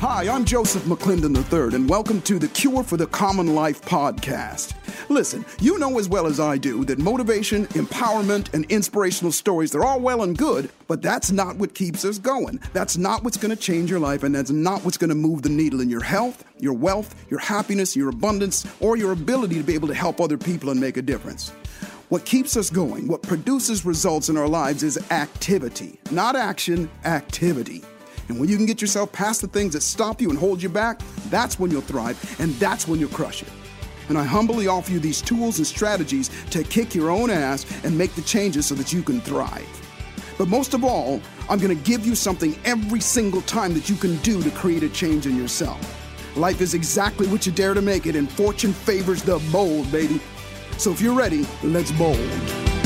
Hi, I'm Joseph McClendon III, and welcome to the Cure for the Common Life podcast. Listen, you know as well as I do that motivation, empowerment, and inspirational stories, they're all well and good, but that's not what keeps us going. That's not what's going to change your life, and that's not what's going to move the needle in your health, your wealth, your happiness, your abundance, or your ability to be able to help other people and make a difference. What keeps us going, what produces results in our lives is activity, not action, activity. And when you can get yourself past the things that stop you and hold you back, that's when you'll thrive and that's when you'll crush it. And I humbly offer you these tools and strategies to kick your own ass and make the changes so that you can thrive. But most of all, I'm gonna give you something every single time that you can do to create a change in yourself. Life is exactly what you dare to make it, and fortune favors the bold, baby. So if you're ready, let's bold.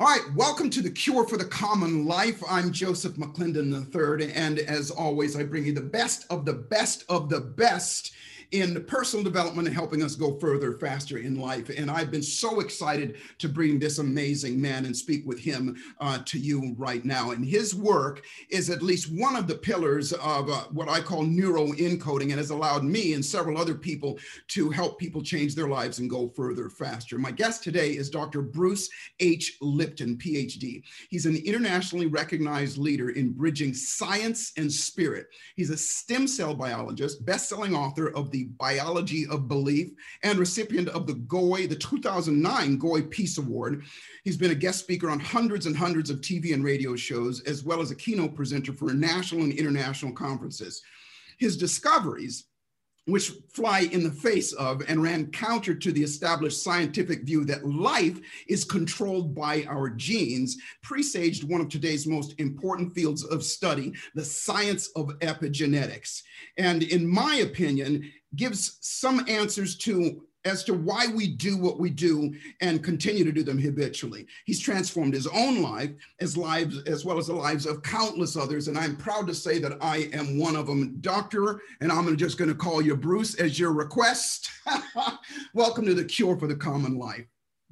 All right, welcome to the Cure for the Common Life. I'm Joseph McClendon III, and as always, I bring you the best of the best of the best in personal development and helping us go further, faster in life. And I've been so excited to bring this amazing man and speak with him uh, to you right now. And his work is at least one of the pillars of uh, what I call neuro encoding and has allowed me and several other people to help people change their lives and go further, faster. My guest today is Dr. Bruce H. Lipton, PhD. He's an internationally recognized leader in bridging science and spirit. He's a stem cell biologist, best-selling author of the the Biology of Belief and recipient of the GOI, the 2009 GOI Peace Award. He's been a guest speaker on hundreds and hundreds of TV and radio shows, as well as a keynote presenter for national and international conferences. His discoveries which fly in the face of and ran counter to the established scientific view that life is controlled by our genes, presaged one of today's most important fields of study, the science of epigenetics. And in my opinion, gives some answers to as to why we do what we do and continue to do them habitually. He's transformed his own life as lives as well as the lives of countless others, and I'm proud to say that I am one of them. Doctor, and I'm just going to call you Bruce as your request. Welcome to the Cure for the Common Life.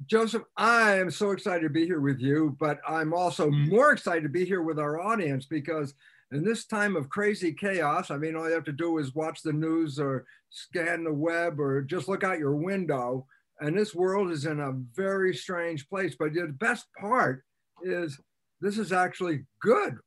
Joseph, I am so excited to be here with you, but I'm also mm. more excited to be here with our audience because in this time of crazy chaos, I mean, all you have to do is watch the news or scan the web or just look out your window. And this world is in a very strange place. But the best part is this is actually good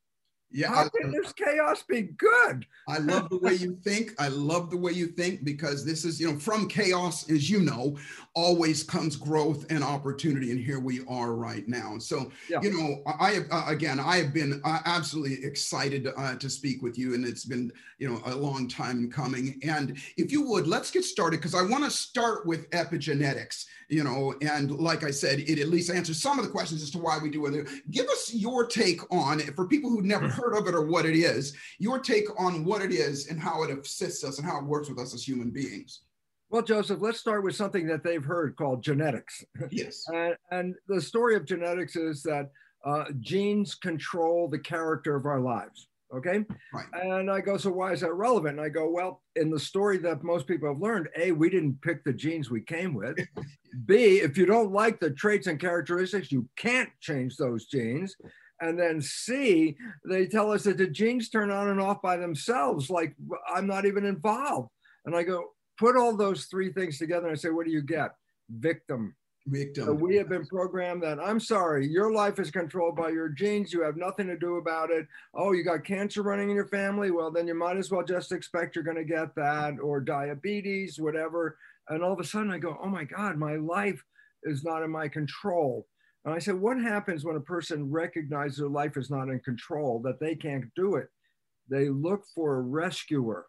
yeah. How can this chaos be good? I love the way you think. I love the way you think because this is, you know, from chaos, as you know, always comes growth and opportunity. And here we are right now. So, yeah. you know, I have, uh, again, I have been uh, absolutely excited uh, to speak with you. And it's been, you know, a long time coming. And if you would, let's get started because I want to start with epigenetics you know, and like I said, it at least answers some of the questions as to why we do it. Give us your take on it for people who've never hmm. heard of it or what it is, your take on what it is and how it assists us and how it works with us as human beings. Well, Joseph, let's start with something that they've heard called genetics. Yes. and, and, the story of genetics is that uh, genes control the character of our lives. Okay. Right. And I go, so why is that relevant? And I go, well, in the story that most people have learned, A, we didn't pick the genes we came with. B, if you don't like the traits and characteristics, you can't change those genes. And then C, they tell us that the genes turn on and off by themselves, like I'm not even involved. And I go, put all those three things together and I say, what do you get? Victim victim. So we have been programmed that I'm sorry, your life is controlled by your genes. You have nothing to do about it. Oh, you got cancer running in your family? Well, then you might as well just expect you're going to get that or diabetes, whatever. And all of a sudden I go, oh my God, my life is not in my control. And I said, what happens when a person recognizes their life is not in control, that they can't do it? They look for a rescuer.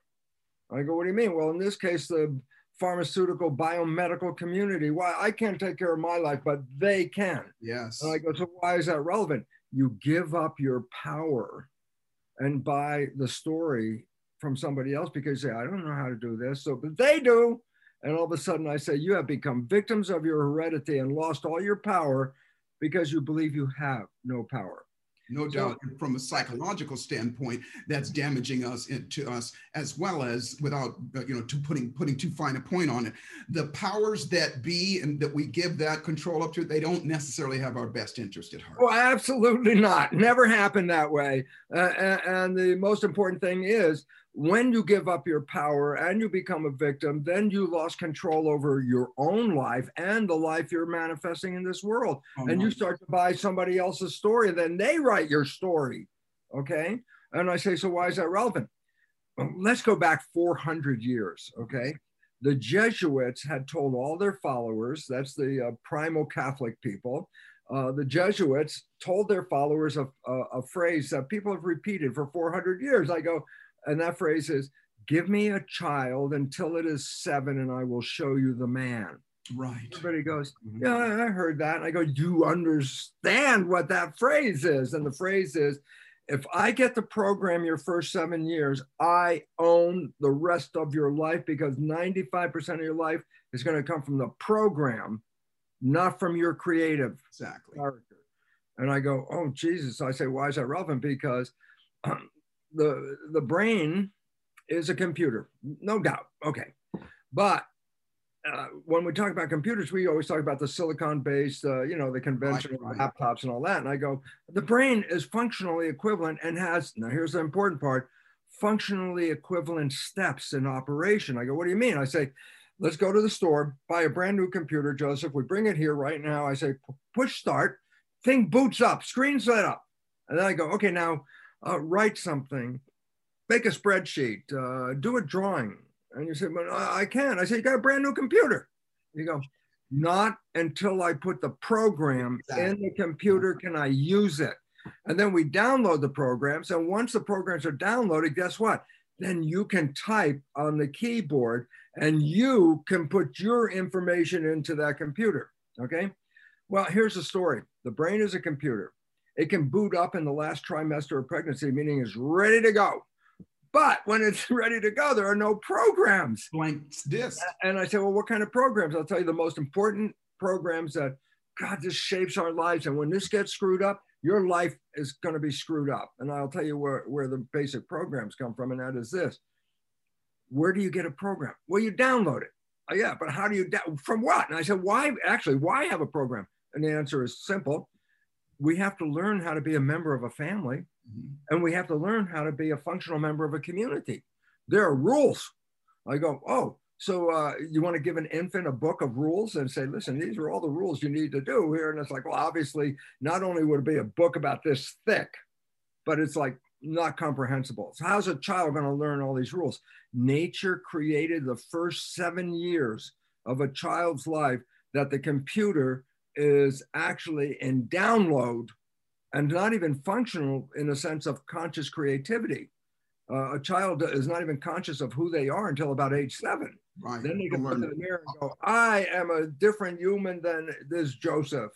I go, what do you mean? Well, in this case, the pharmaceutical biomedical community. Why I can't take care of my life, but they can. Yes. And I go, so why is that relevant? You give up your power and buy the story from somebody else because you say, I don't know how to do this. So, but they do. And all of a sudden I say, you have become victims of your heredity and lost all your power because you believe you have no power. No doubt, from a psychological standpoint, that's damaging us to us as well as without you know to putting putting too fine a point on it. The powers that be and that we give that control up to, they don't necessarily have our best interest at heart. Well, absolutely not. Never happened that way. Uh, and the most important thing is when you give up your power and you become a victim, then you lost control over your own life and the life you're manifesting in this world. Oh, and you start to buy somebody else's story, then they write your story. Okay. And I say, so why is that relevant? Well, let's go back 400 years. Okay. The Jesuits had told all their followers, that's the uh, primal Catholic people, uh, the Jesuits told their followers a, a, a phrase that people have repeated for 400 years. I go, and that phrase is give me a child until it is seven and i will show you the man. Right. Everybody goes mm-hmm. yeah i heard that. And i go you understand what that phrase is. And the phrase is if i get to program your first seven years i own the rest of your life because 95% of your life is going to come from the program not from your creative exactly. character. And i go oh jesus. I say why is that relevant? Because um, the the brain is a computer, no doubt. Okay, but uh, when we talk about computers, we always talk about the silicon-based, uh, you know, the conventional right, laptops and all that. And I go, the brain is functionally equivalent and has now. Here's the important part: functionally equivalent steps in operation. I go, what do you mean? I say, let's go to the store, buy a brand new computer, Joseph. We bring it here right now. I say, push start. Thing boots up, screen's set up, and then I go, okay, now uh, write something, make a spreadsheet, uh, do a drawing. And you say, well, I can't. I say, you got a brand new computer. You go, not until I put the program exactly. in the computer can I use it. And then we download the programs. And once the programs are downloaded, guess what? Then you can type on the keyboard and you can put your information into that computer. Okay. Well, here's the story the brain is a computer. It can boot up in the last trimester of pregnancy, meaning it's ready to go. But when it's ready to go, there are no programs. Blank disk. And I say, well, what kind of programs? I'll tell you the most important programs that God just shapes our lives. And when this gets screwed up, your life is going to be screwed up. And I'll tell you where, where the basic programs come from, and that is this. Where do you get a program? Well, you download it. Oh, yeah, but how do you, da- from what? And I said, why, actually, why have a program? And the answer is simple we have to learn how to be a member of a family mm-hmm. and we have to learn how to be a functional member of a community. There are rules. I go, oh, so uh, you want to give an infant a book of rules and say, listen, these are all the rules you need to do here. And it's like, well, obviously, not only would it be a book about this thick, but it's like not comprehensible. So, how's a child going to learn all these rules? Nature created the first seven years of a child's life that the computer is actually in download and not even functional in a sense of conscious creativity. Uh, a child is not even conscious of who they are until about age seven. Right. Then they can look in the mirror and go, I am a different human than this Joseph.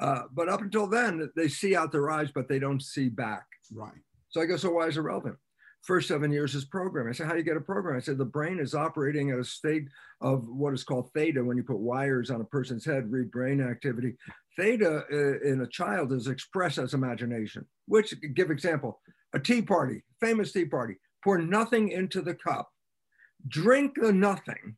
Uh, but up until then, they see out their eyes, but they don't see back. Right. So I go, so why is it relevant? First seven years is programming. I said, how do you get a program? I said, the brain is operating at a state of what is called theta when you put wires on a person's head, read brain activity. Theta uh, in a child is expressed as imagination, which give example, a tea party, famous tea party, pour nothing into the cup, drink the nothing,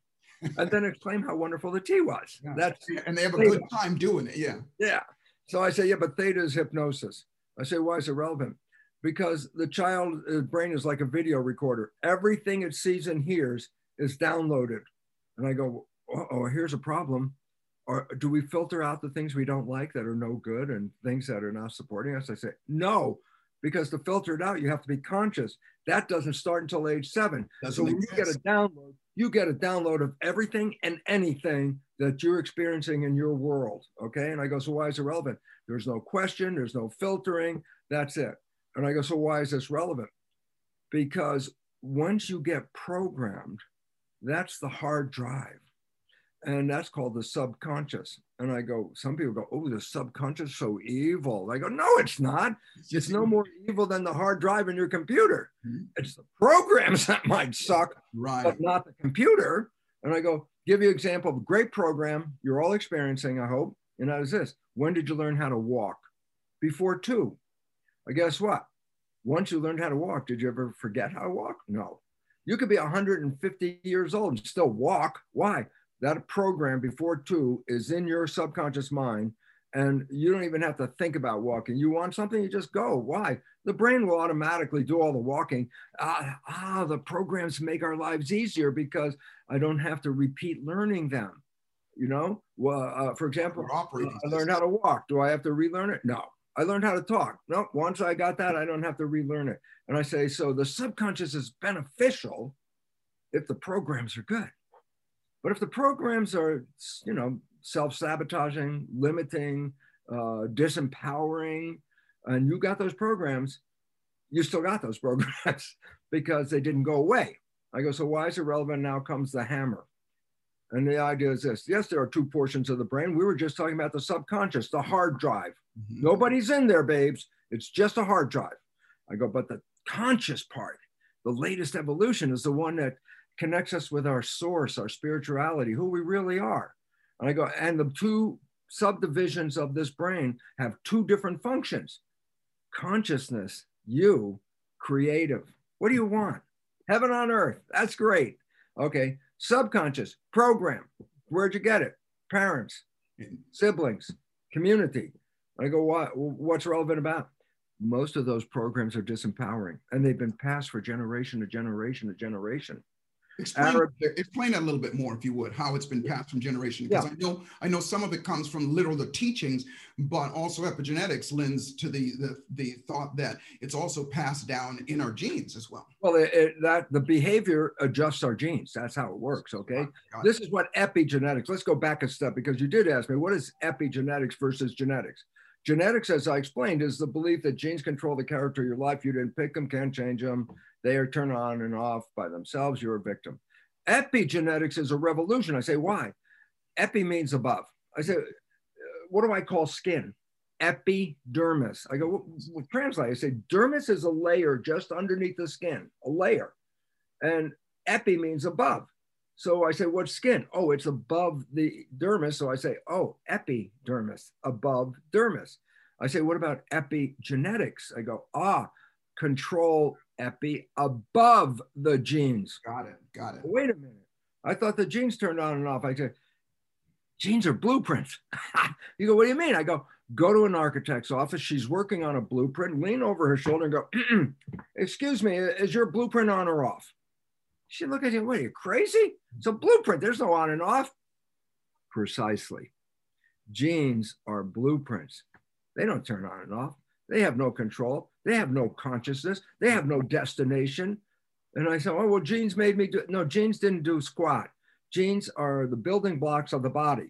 and then exclaim how wonderful the tea was. Yeah. That's and they have a theta. good time doing it. Yeah. Yeah. So I say, yeah, but theta is hypnosis. I say, why is it relevant? Because the child's uh, brain is like a video recorder. Everything it sees and hears is downloaded. And I go, oh, here's a problem. Or do we filter out the things we don't like that are no good and things that are not supporting us? I say, no, because to filter it out, you have to be conscious. That doesn't start until age 7 doesn't so when you get a download, you get a download of everything and anything that you're experiencing in your world. Okay. And I go, so why is it relevant? There's no question, there's no filtering. That's it. And I go, so why is this relevant? Because once you get programmed, that's the hard drive. And that's called the subconscious. And I go, some people go, oh, the subconscious so evil. I go, no, it's not. It's no more evil than the hard drive in your computer. Mm-hmm. It's the programs that might suck, right. but not the computer. And I go, give you an example of a great program you're all experiencing, I hope. And that is this. When did you learn how to walk? Before two. But guess what? Once you learned how to walk, did you ever forget how to walk? No. You could be 150 years old and still walk. Why? That program before two is in your subconscious mind, and you don't even have to think about walking. You want something, you just go. Why? The brain will automatically do all the walking. Ah, ah the programs make our lives easier because I don't have to repeat learning them. You know, well, uh, for example, I learned how to walk. Do I have to relearn it? No. I learned how to talk. No, once I got that, I don't have to relearn it. And I say, so the subconscious is beneficial if the programs are good. But if the programs are, you know, self-sabotaging, limiting, uh, disempowering, and you got those programs, you still got those programs because they didn't go away. I go, so why is it relevant? Now comes the hammer. And the idea is this yes, there are two portions of the brain. We were just talking about the subconscious, the hard drive. Mm-hmm. Nobody's in there, babes. It's just a hard drive. I go, but the conscious part, the latest evolution is the one that connects us with our source, our spirituality, who we really are. And I go, and the two subdivisions of this brain have two different functions consciousness, you, creative. What do you want? Heaven on earth. That's great. Okay. Subconscious, program. Where'd you get it? Parents, siblings, community. I go, what, what's relevant about? Most of those programs are disempowering and they've been passed for generation to generation to generation. Explain, Arab, explain that a little bit more, if you would, how it's been passed from generation. Because yeah. I know I know some of it comes from literal the teachings, but also epigenetics lends to the the, the thought that it's also passed down in our genes as well. Well, it, it, that the behavior adjusts our genes. That's how it works. Okay, this is what epigenetics. Let's go back a step because you did ask me what is epigenetics versus genetics. Genetics, as I explained, is the belief that genes control the character of your life. You didn't pick them, can't change them. They are turned on and off by themselves. You're a victim. Epigenetics is a revolution. I say, why? Epi means above. I say, uh, what do I call skin? Epidermis. I go, what, translate? I say, dermis is a layer just underneath the skin, a layer. And epi means above. So I say, what's skin? Oh, it's above the dermis. So I say, oh, epidermis, above dermis. I say, what about epigenetics? I go, ah, control epi above the genes. Got it. Got it. Wait a minute. I thought the genes turned on and off. I said, genes are blueprints. you go, what do you mean? I go, go to an architect's office. She's working on a blueprint, lean over her shoulder and go, excuse me, is your blueprint on or off? She look at you, what are you crazy? It's a blueprint. There's no on and off. Precisely. Genes are blueprints. They don't turn on and off. They have no control. They have no consciousness. They have no destination. And I said, oh, well, genes made me do it. No, genes didn't do squat. Genes are the building blocks of the body.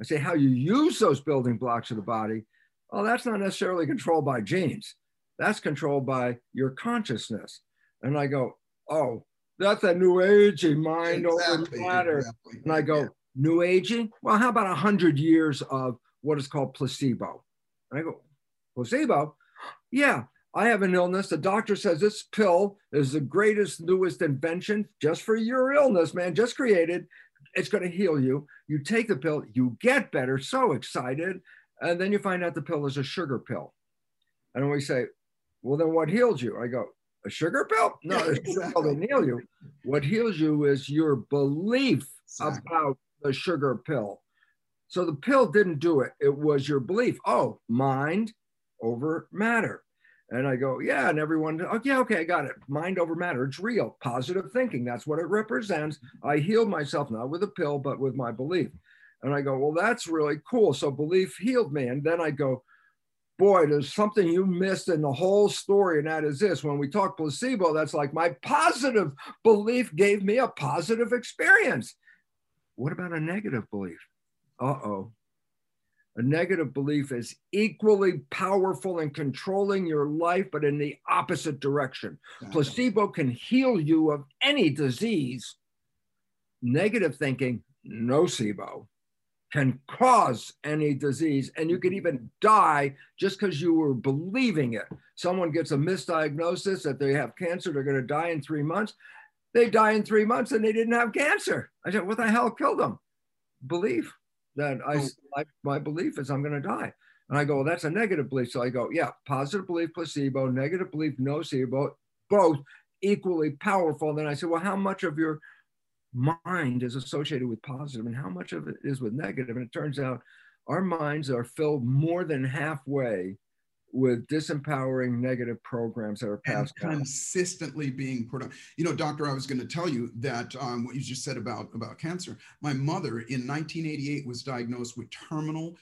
I say, how you use those building blocks of the body, well, that's not necessarily controlled by genes. That's controlled by your consciousness. And I go, oh, that's a new agey mind exactly, over matter. Exactly. And I go, yeah. new aging? Well, how about 100 years of what is called placebo? And I go, placebo? Yeah, I have an illness. The doctor says this pill is the greatest, newest invention just for your illness, man, just created. It's going to heal you. You take the pill, you get better, so excited. And then you find out the pill is a sugar pill. And we say, well, then what heals you? I go, a sugar pill? No, exactly. doesn't heal you. What heals you is your belief exactly. about the sugar pill. So the pill didn't do it. It was your belief. Oh, mind over matter. And I go, yeah. And everyone, oh, yeah, okay, I got it. Mind over matter. It's real. Positive thinking. That's what it represents. I healed myself, not with a pill, but with my belief. And I go, well, that's really cool. So belief healed me. And then I go, boy, there's something you missed in the whole story. And that is this when we talk placebo, that's like my positive belief gave me a positive experience. What about a negative belief? Uh oh. A negative belief is equally powerful in controlling your life, but in the opposite direction. Placebo can heal you of any disease. Negative thinking, nocebo, can cause any disease, and you could mm-hmm. even die just because you were believing it. Someone gets a misdiagnosis that they have cancer, they're going to die in three months. They die in three months and they didn't have cancer. I said, what the hell killed them? Belief that I, oh. I my belief is I'm going to die. And I go, well, that's a negative belief. So I go, yeah, positive belief, placebo, negative belief, nocebo, both equally powerful. Then I said, well, how much of your mind is associated with positive and how much of it is with negative? And it turns out our minds are filled more than halfway with disempowering negative programs that are passed and consistently being put on. You know, doctor, I was going to tell you that um, what you just said about about cancer. My mother in 1988 was diagnosed with terminal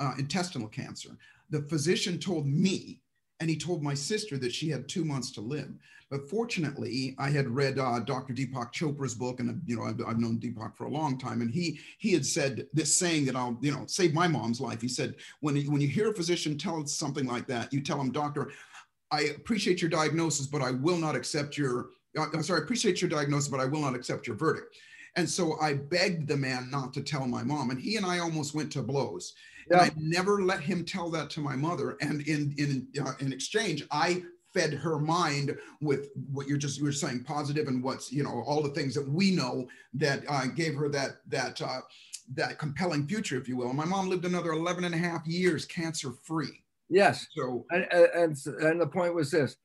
uh, intestinal cancer. The physician told me, and he told my sister that she had two months to live. But fortunately, I had read uh, Dr. Deepak Chopra's book, and you know I've, I've, known Deepak for a long time, and he he had said this saying that I'll you know save my mom's life. He said when when you hear a physician tell something like that, you tell him, doctor, I appreciate your diagnosis, but I will not accept your. Uh, I'm sorry, I appreciate your diagnosis, but I will not accept your verdict. And so I begged the man not to tell my mom, and he and I almost went to blows. Yeah. And I never let him tell that to my mother. And in in uh, in exchange, I fed her mind with what you're just you were saying positive and what's you know all the things that we know that uh, gave her that that uh, that compelling future if you will and my mom lived another 11 and a half years cancer free yes so and, and and the point was this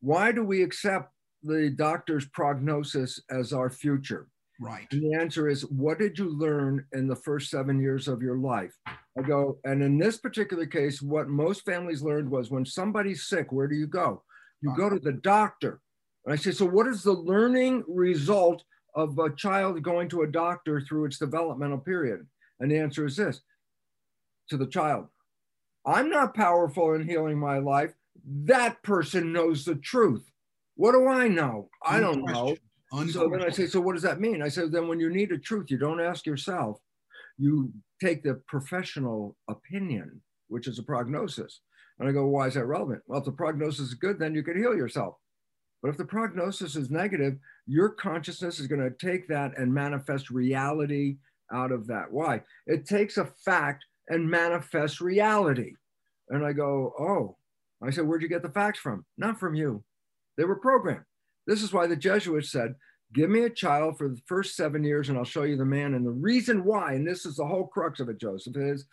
why do we accept the doctor's prognosis as our future Right. And the answer is, what did you learn in the first seven years of your life? I go, and in this particular case, what most families learned was when somebody's sick, where do you go? You go to the doctor. And I say, so what is the learning result of a child going to a doctor through its developmental period? And the answer is this to the child I'm not powerful in healing my life. That person knows the truth. What do I know? I don't know. So then I say, so what does that mean? I said, then when you need a truth, you don't ask yourself, you take the professional opinion, which is a prognosis. And I go, why is that relevant? Well, if the prognosis is good, then you can heal yourself. But if the prognosis is negative, your consciousness is going to take that and manifest reality out of that. Why? It takes a fact and manifests reality. And I go, oh, I said, where'd you get the facts from? Not from you. They were programmed. This is why the Jesuits said, Give me a child for the first seven years and I'll show you the man. And the reason why, and this is the whole crux of it, Joseph, is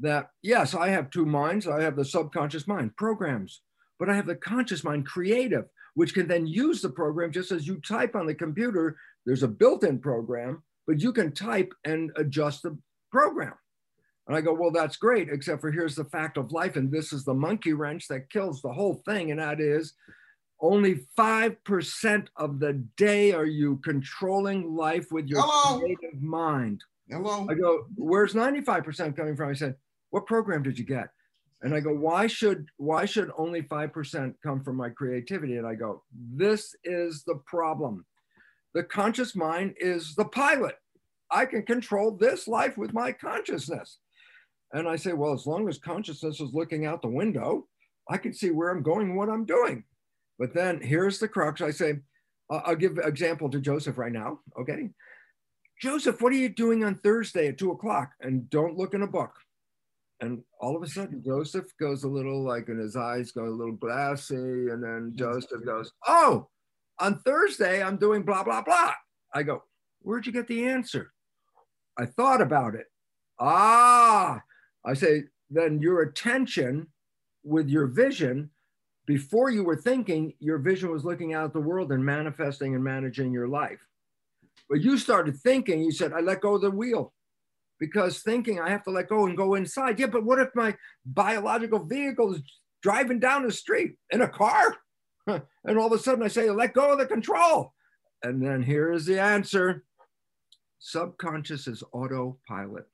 that yes, I have two minds. I have the subconscious mind, programs, but I have the conscious mind, creative, which can then use the program just as you type on the computer. There's a built in program, but you can type and adjust the program. And I go, well, that's great, except for here's the fact of life. And this is the monkey wrench that kills the whole thing. And that is only 5% of the day are you controlling life with your Hello. creative mind. Hello. I go, where's 95% coming from? I said, what program did you get? And I go, why should why should only 5% come from my creativity? And I go, this is the problem. The conscious mind is the pilot. I can control this life with my consciousness. And I say, well, as long as consciousness is looking out the window, I can see where I'm going, what I'm doing. But then here's the crux. I say, I'll give an example to Joseph right now. Okay. Joseph, what are you doing on Thursday at two o'clock? And don't look in a book. And all of a sudden, Joseph goes a little like, and his eyes go a little glassy. And then Joseph goes, Oh, on Thursday, I'm doing blah, blah, blah. I go, Where'd you get the answer? I thought about it. Ah, I say, then your attention with your vision before you were thinking, your vision was looking out at the world and manifesting and managing your life. But you started thinking, you said, I let go of the wheel because thinking I have to let go and go inside. Yeah, but what if my biological vehicle is driving down the street in a car? and all of a sudden I say, let go of the control. And then here is the answer subconscious is autopilot.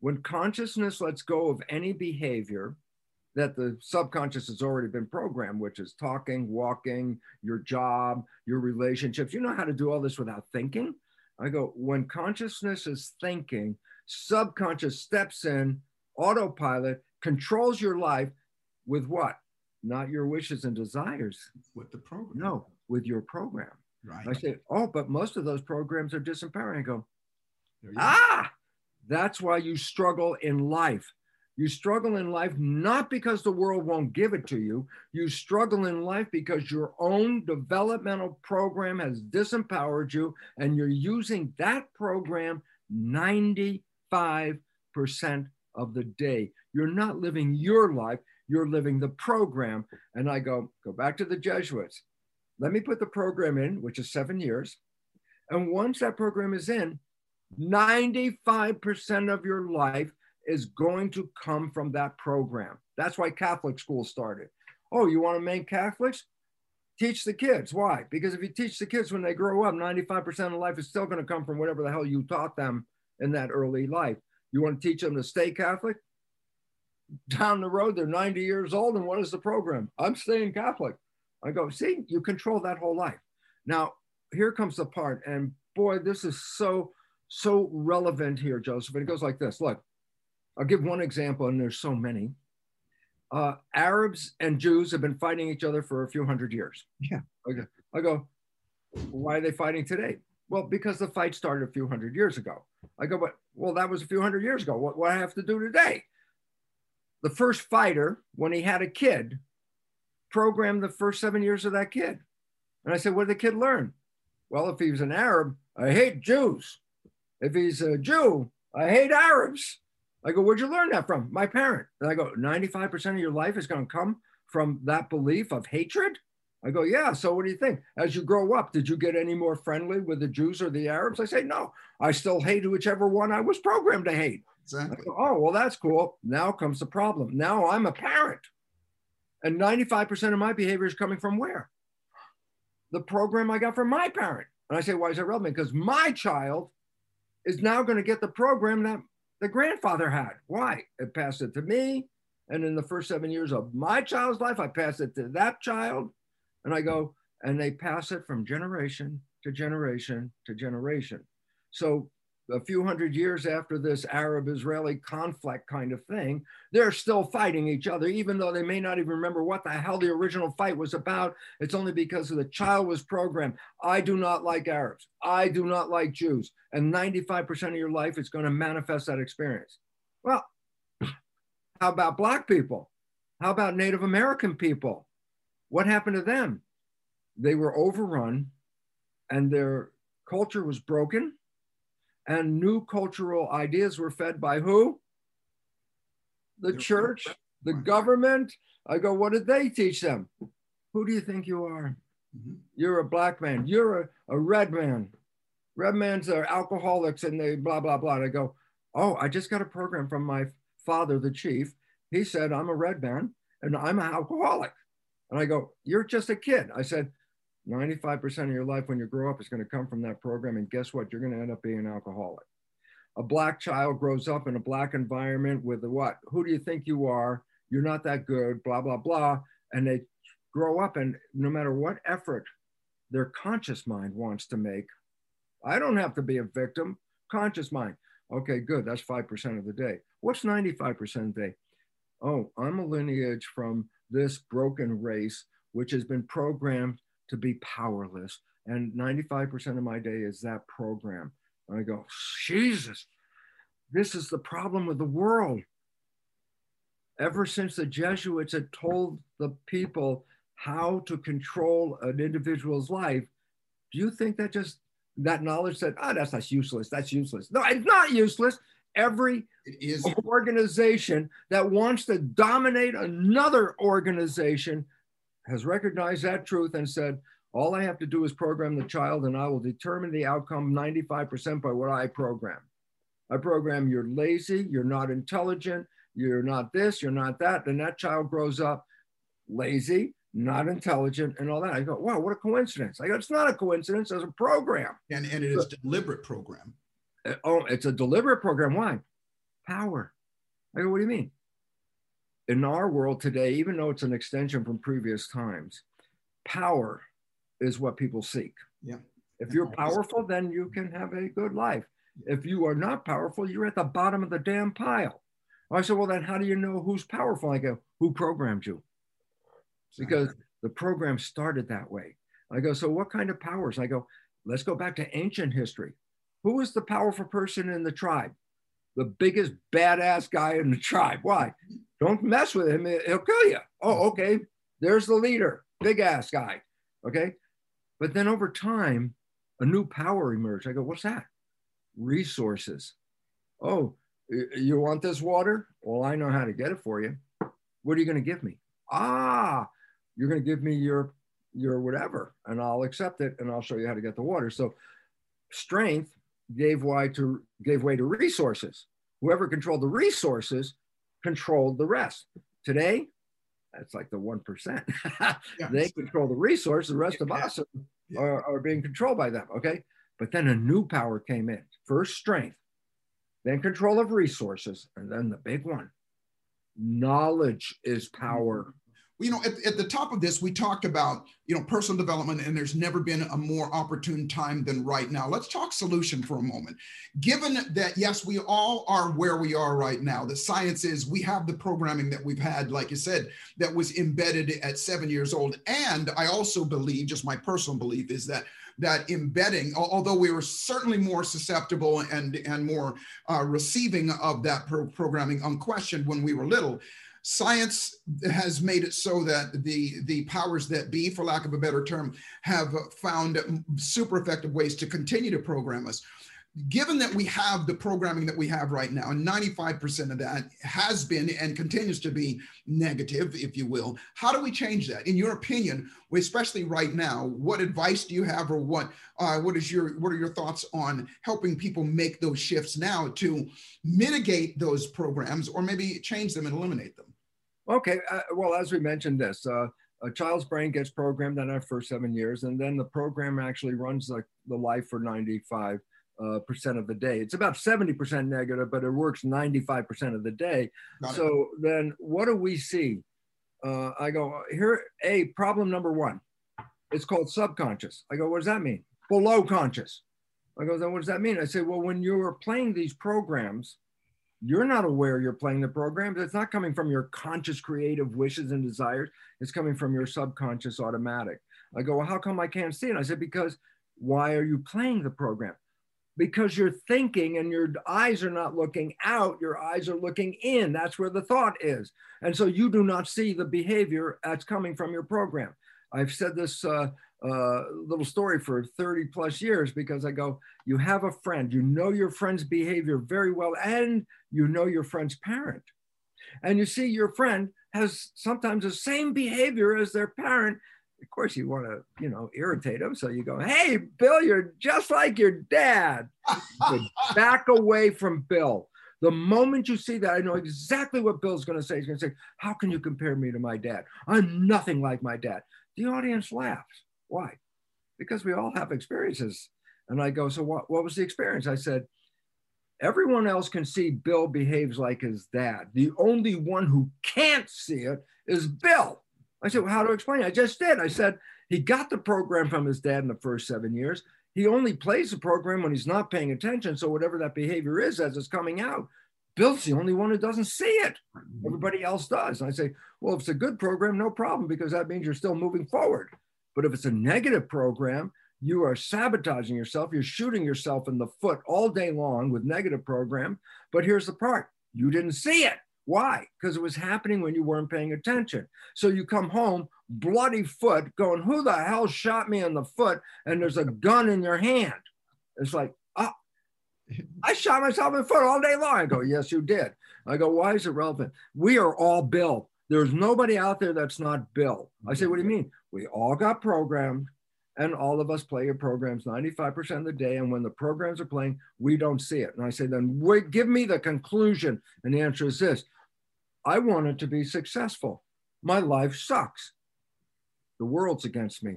When consciousness lets go of any behavior, that the subconscious has already been programmed, which is talking, walking, your job, your relationships. You know how to do all this without thinking. I go, when consciousness is thinking, subconscious steps in, autopilot, controls your life with what? Not your wishes and desires. With the program. No, with your program. Right. I say, oh, but most of those programs are disempowering. I go, ah, that's why you struggle in life you struggle in life not because the world won't give it to you. You struggle in life because your own developmental program has disempowered you and you're using that program 95% of the day. You're not living your life, you're living the program. And I go, go back to the Jesuits. Let me put the program in, which is seven years. And once that program is in, 95% of your life is going to come from that program. That's why Catholic school started. Oh, you want to make Catholics? Teach the kids. Why? Because if you teach the kids when they grow up, 95% of life is still going to come from whatever the hell you taught them in that early life. You want to teach them to stay Catholic? Down the road, they're 90 years old, and what is the program? I'm staying Catholic. I go, see, you control that whole life. Now, here comes the part, and boy, this is so, so relevant here, Joseph. And it goes like this look, I'll give one example, and there's so many. Uh, Arabs and Jews have been fighting each other for a few hundred years. Yeah. Okay. I go, why are they fighting today? Well, because the fight started a few hundred years ago. I go, but well, that was a few hundred years ago. What, what I have to do today? The first fighter, when he had a kid, programmed the first seven years of that kid. And I said, what did the kid learn? Well, if he was an Arab, I hate Jews. If he's a Jew, I hate Arabs. I go, where'd you learn that from? My parent. And I go, 95% of your life is going to come from that belief of hatred? I go, yeah. So what do you think? As you grow up, did you get any more friendly with the Jews or the Arabs? I say, no. I still hate whichever one I was programmed to hate. Exactly. Go, oh, well, that's cool. Now comes the problem. Now I'm a parent. And 95% of my behavior is coming from where? The program I got from my parent. And I say, why is that relevant? Because my child is now going to get the program that the grandfather had. Why? It passed it to me. And in the first seven years of my child's life, I passed it to that child. And I go, and they pass it from generation to generation to generation. So a few hundred years after this Arab Israeli conflict kind of thing, they're still fighting each other, even though they may not even remember what the hell the original fight was about. It's only because of the child was programmed. I do not like Arabs. I do not like Jews. And 95% of your life is going to manifest that experience. Well, how about Black people? How about Native American people? What happened to them? They were overrun and their culture was broken and new cultural ideas were fed by who? The church, the government. I go, what did they teach them? Who do you think you are? Mm-hmm. You're a black man. You're a, a red man. Red mans are alcoholics and they blah, blah, blah. And I go, oh, I just got a program from my father, the chief. He said, I'm a red man and I'm an alcoholic. And I go, You're just a kid. I said, 95% of your life when you grow up is going to come from that program. And guess what? You're going to end up being an alcoholic. A black child grows up in a black environment with the what? Who do you think you are? You're not that good, blah, blah, blah. And they grow up, and no matter what effort their conscious mind wants to make, I don't have to be a victim. Conscious mind. Okay, good. That's 5% of the day. What's 95% of the day? Oh, I'm a lineage from this broken race, which has been programmed to be powerless. And 95% of my day is that program. And I go, Jesus, this is the problem with the world. Ever since the Jesuits had told the people how to control an individual's life, do you think that just that knowledge said, oh, that's that's useless, that's useless. No, it's not useless. Every organization that wants to dominate another organization has recognized that truth and said, all I have to do is program the child and I will determine the outcome 95% by what I program. I program you're lazy, you're not intelligent, you're not this, you're not that. Then that child grows up lazy, not intelligent, and all that. I go, wow, what a coincidence. I go, it's not a coincidence, it's a program. And, and it is a deliberate program. Uh, oh, it's a deliberate program. Why? Power. I go, what do you mean? In our world today, even though it's an extension from previous times, power is what people seek. Yeah. If you're powerful, then you can have a good life. If you are not powerful, you're at the bottom of the damn pile. I said, well, then how do you know who's powerful? I go, who programmed you? Because the program started that way. I go, so what kind of powers? I go, let's go back to ancient history. Who was the powerful person in the tribe? The biggest badass guy in the tribe. Why? Don't mess with him. He'll kill you. Oh, okay. There's the leader, big ass guy. Okay. But then over time, a new power emerged. I go, what's that? Resources. Oh, You want this water? Well, I know how to get it for you. What are you going to give me? Ah, you're going to give me your your whatever, and I'll accept it, and I'll show you how to get the water. So, strength gave way to gave way to resources. Whoever controlled the resources controlled the rest. Today, that's like the one percent. they control the resource. The rest of us are, are, are being controlled by them. Okay, but then a new power came in. First, strength, then control of resources, and then the big one knowledge is power mm-hmm. You know, at, at, the top of this, we talked about, you know, personal development, and there's never been a more opportune time than right now. Let's talk solution for a moment. Given that, yes, we all are where we are right now, the science is we have the programming that we've had, like you said, that was embedded at seven years old. And I also believe, just my personal belief, is that that embedding, although we were certainly more susceptible and, and more uh, receiving of that pro- programming unquestioned when we were little, science has made it so that the the powers that be for lack of a better term have found super effective ways to continue to program us given that we have the programming that we have right now, and 95% of that has been and continues to be negative, if you will, how do we change that? In your opinion, especially right now, what advice do you have, or what uh, what is your what are your thoughts on helping people make those shifts now to mitigate those programs, or maybe change them and eliminate them? Okay, uh, well, as we mentioned this, uh, a child's brain gets programmed in our first seven years, and then the program actually runs like the life for 95 uh, percent of the day. It's about 70% negative, but it works 95% of the day. Got so it. then what do we see? Uh, I go, here, A, problem number one. It's called subconscious. I go, what does that mean? Below conscious. I go, then what does that mean? I say, well, when you are playing these programs, you're not aware you're playing the program. It's not coming from your conscious creative wishes and desires. It's coming from your subconscious automatic. I go, well, how come I can't see it? I said, because why are you playing the program? Because you're thinking and your eyes are not looking out, your eyes are looking in. That's where the thought is. And so you do not see the behavior that's coming from your program. I've said this uh, uh, little story for 30 plus years because I go, you have a friend, you know your friend's behavior very well, and you know your friend's parent. And you see your friend has sometimes the same behavior as their parent. Of course, you want to, you know, irritate them. So you go, hey, Bill, you're just like your dad. back away from Bill. The moment you see that, I know exactly what Bill's going to say. He's going to say, How can you compare me to my dad? I'm nothing like my dad. The audience laughs. Why? Because we all have experiences. And I go, So what, what was the experience? I said, Everyone else can see Bill behaves like his dad. The only one who can't see it is Bill. I said, well, How to explain it? I just did. I said, He got the program from his dad in the first seven years. He only plays the program when he's not paying attention. So, whatever that behavior is as it's coming out, Bill's the only one who doesn't see it. Mm-hmm. Everybody else does. And I say, well, if it's a good program, no problem, because that means you're still moving forward. But if it's a negative program, you are sabotaging yourself. You're shooting yourself in the foot all day long with negative program. But here's the part you didn't see it. Why? Because it was happening when you weren't paying attention. So you come home, bloody foot, going, Who the hell shot me in the foot? And there's a gun in your hand. It's like, Oh, I shot myself in the foot all day long. I go, Yes, you did. I go, Why is it relevant? We are all Bill. There's nobody out there that's not Bill. I say, What do you mean? We all got programmed, and all of us play your programs 95% of the day. And when the programs are playing, we don't see it. And I say, then wait, give me the conclusion. And the answer is this I wanted to be successful. My life sucks. The world's against me.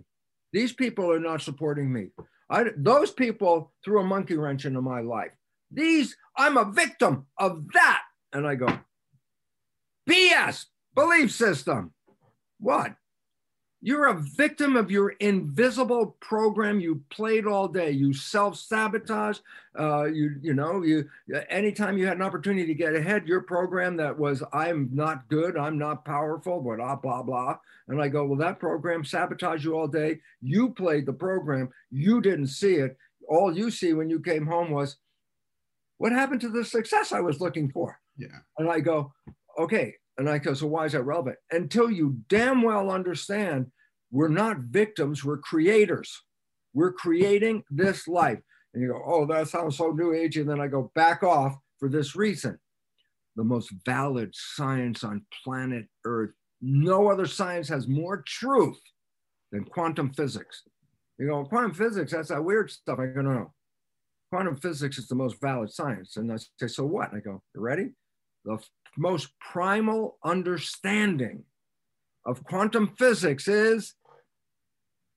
These people are not supporting me. I, those people threw a monkey wrench into my life. These, I'm a victim of that. And I go, BS, belief system. What? You're a victim of your invisible program you played all day. You self-sabotage. Uh, you you know you anytime you had an opportunity to get ahead, your program that was I'm not good, I'm not powerful, blah blah blah. And I go, well, that program sabotaged you all day. You played the program. You didn't see it. All you see when you came home was what happened to the success I was looking for. Yeah. And I go, okay, and I go, so why is that relevant? Until you damn well understand we're not victims, we're creators. We're creating this life. And you go, oh, that sounds so new age. And then I go, back off. for this reason. The most valid science on planet Earth. No other science has more truth than quantum physics. You go, quantum physics, that's that weird stuff. I go, no, no. Quantum physics is the most valid science. And I say, so what? And I go, you ready? The most primal understanding of quantum physics is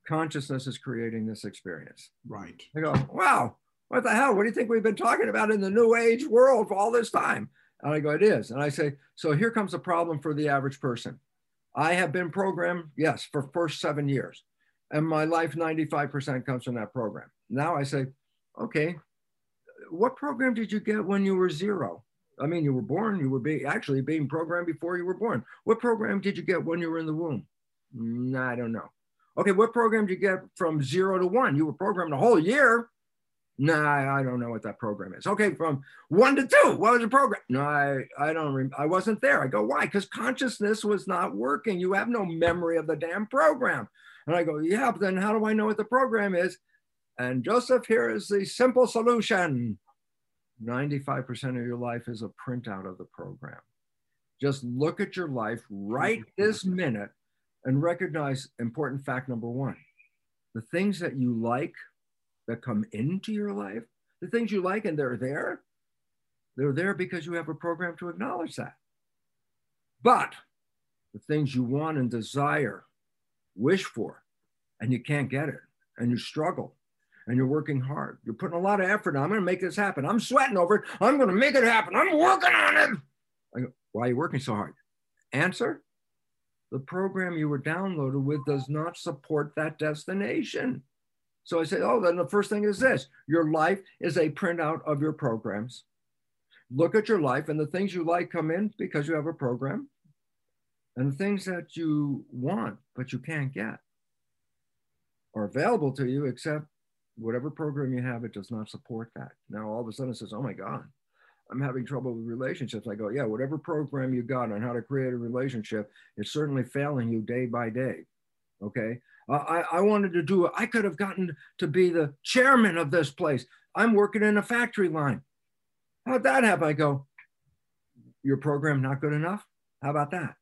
consciousness is creating this experience. Right. I go, wow, what the hell? What do you think we've been talking about in the new age world for all this time? And I go, it is. And I say, so here comes the problem for the average person. I have been programmed, yes, for first seven years. And my life, 95% comes from that program. Now I say, okay, what program did you get when you were zero? I mean, you were born, you were be, actually being programmed before you were born. What program did you get when you were in the womb? Mm, I don't know. Okay, what program did you get from zero to one? You were programmed a whole year. Nah, I don't know what that program is. Okay, from one to two, what was the program? No, I, I don't, rem- I wasn't there. I go, why? Because consciousness was not working. You have no memory of the damn program. And I go, yeah, but then how do I know what the program is? And Joseph, here is the simple solution 95% of your life is a printout of the program. Just look at your life right this minute and recognize important fact number one the things that you like that come into your life, the things you like and they're there, they're there because you have a program to acknowledge that. But the things you want and desire, wish for, and you can't get it, and you struggle, and you're working hard. You're putting a lot of effort. I'm going to make this happen. I'm sweating over it. I'm going to make it happen. I'm working on it. Go, Why are you working so hard? Answer the program you were downloaded with does not support that destination. So I say, oh, then the first thing is this your life is a printout of your programs. Look at your life, and the things you like come in because you have a program, and the things that you want but you can't get are available to you, except whatever program you have, it does not support that. Now all of a sudden it says, oh my God, I'm having trouble with relationships. I go, yeah, whatever program you got on how to create a relationship is certainly failing you day by day. Okay. I, I wanted to do it. I could have gotten to be the chairman of this place. I'm working in a factory line. How'd that happen? I go, your program not good enough? How about that?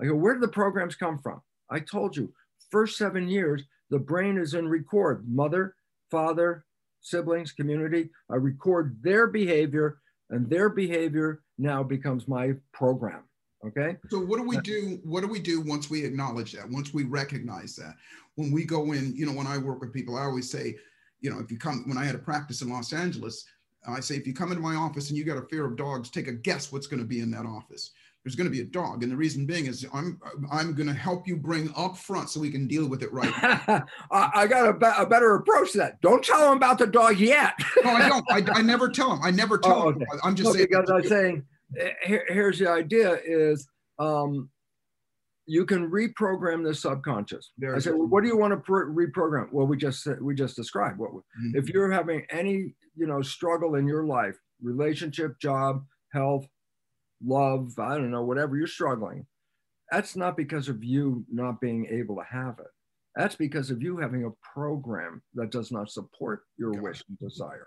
I go, where do the programs come from? I told you, first seven years, the brain is in record. Mother, father, siblings, community. I record their behavior and their behavior now becomes my program. Okay. So what do we do? What do we do once we acknowledge that? Once we recognize that? When we go in, you know, when I work with people, I always say, you know, if you come, when I had a practice in Los Angeles, I say, if you come into my office and you got a fear of dogs, take a guess what's going to be in that office there's going to be a dog and the reason being is i'm i'm going to help you bring up front so we can deal with it right i got a, be- a, better approach to that don't tell them about the dog yet no i don't I, I never tell them i never tell oh, okay. them i'm just no, saying because i'm saying here, here's the idea is um, you can reprogram the subconscious. There I said, well, what do you want to reprogram? Well, we just we just described what. Mm-hmm. If you're having any you know struggle in your life, relationship, job, health, love, I don't know, whatever you're struggling, that's not because of you not being able to have it. That's because of you having a program that does not support your wish and desire.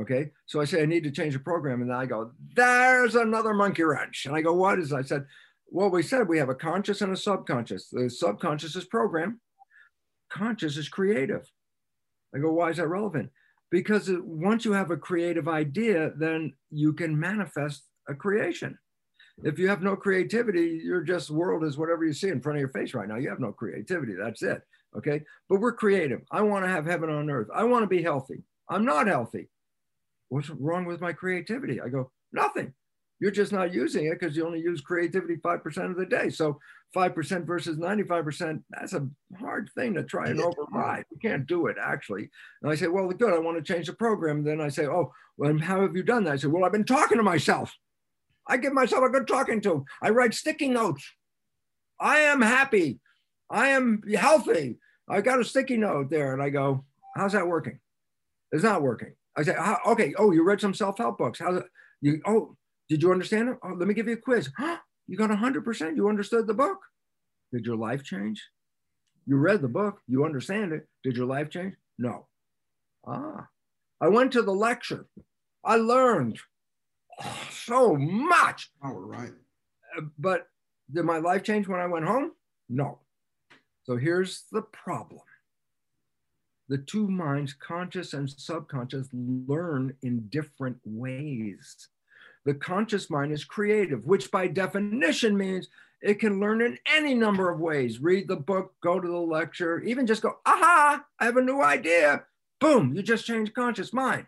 Okay. So I say, I need to change the program. And then I go, there's another monkey wrench. And I go, what is, I said, well, we said we have a conscious and a subconscious. The subconscious is program, conscious is creative. I go, why is that relevant? Because once you have a creative idea, then you can manifest a creation. If you have no creativity, your just world is whatever you see in front of your face right now. You have no creativity. That's it. Okay. But we're creative. I want to have heaven on earth. I want to be healthy. I'm not healthy. What's wrong with my creativity? I go, nothing. You're just not using it because you only use creativity 5% of the day. So 5% versus 95%, that's a hard thing to try and override. You can't do it actually. And I say, well, good, I want to change the program. And Then I say, oh, well, how have you done that? I say, well, I've been talking to myself. I give myself a good talking to. I write sticky notes. I am happy. I am healthy. I got a sticky note there, and I go, "How's that working?" It's not working. I say, "Okay. Oh, you read some self-help books. How's it? You? Oh, did you understand it? Oh, let me give you a quiz. you got hundred percent. You understood the book. Did your life change? You read the book. You understand it. Did your life change? No. Ah, I went to the lecture. I learned so much. Oh, right. Uh, but did my life change when I went home? No. So here's the problem the two minds, conscious and subconscious, learn in different ways. The conscious mind is creative, which by definition means it can learn in any number of ways. Read the book, go to the lecture, even just go, aha, I have a new idea. Boom, you just changed conscious mind.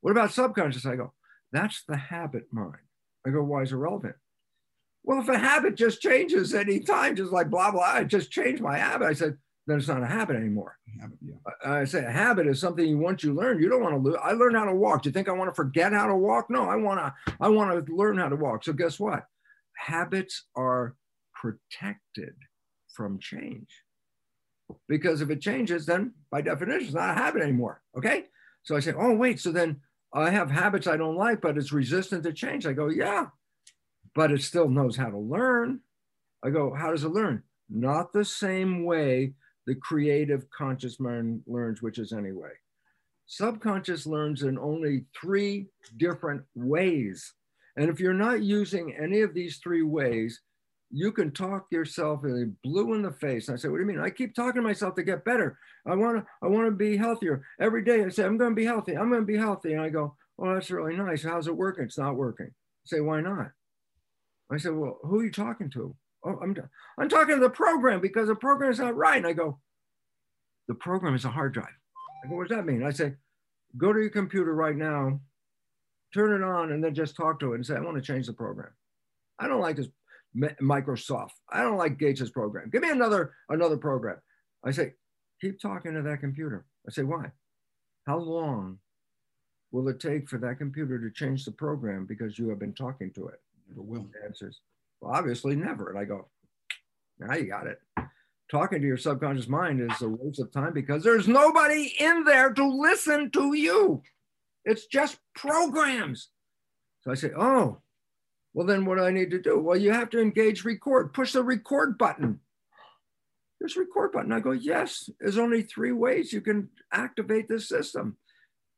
What about subconscious? I go, that's the habit mind. I go, why is it relevant? Well, if a habit just changes any time, just like blah, blah, I just changed my habit. I said, then it's not a habit anymore. Habit, yeah. I, I say a habit is something you once you learn, you don't want to lose. I learned how to walk. Do you think I want to forget how to walk? No, I want to, I want to learn how to walk. So guess what? Habits are protected from change. Because if it changes, then by definition, it's not a habit anymore. Okay. So I say, oh, wait. So then I have habits I don't like, but it's resistant to change. I go, yeah, but it still knows how to learn. I go, how does it learn? Not the same way the creative conscious mind learns, which is anyway. Subconscious learns in only three different ways. And if you're not using any of these three ways, you can talk yourself blue in the face. And I say, what do you mean? I keep talking to myself to get better. I want to, I want to be healthier every day. I say, I'm going to be healthy. I'm going to be healthy. And I go, oh, that's really nice. How's it working? It's not working. I say, why not? I said, well, who are you talking to? Oh, I'm, I'm talking to the program because the program is not right. And I go, the program is a hard drive. I go, what does that mean? I say, go to your computer right now, turn it on, and then just talk to it and say, I want to change the program. I don't like this Microsoft. I don't like Gates' program. Give me another another program. I say, keep talking to that computer. I say, why? How long will it take for that computer to change the program because you have been talking to it? Never will. answers, well, obviously never. And I go, now you got it. Talking to your subconscious mind is a waste of time because there's nobody in there to listen to you. It's just programs. So I say, oh, well, then what do I need to do? Well, you have to engage record, push the record button. There's a record button. I go, yes, there's only three ways you can activate this system.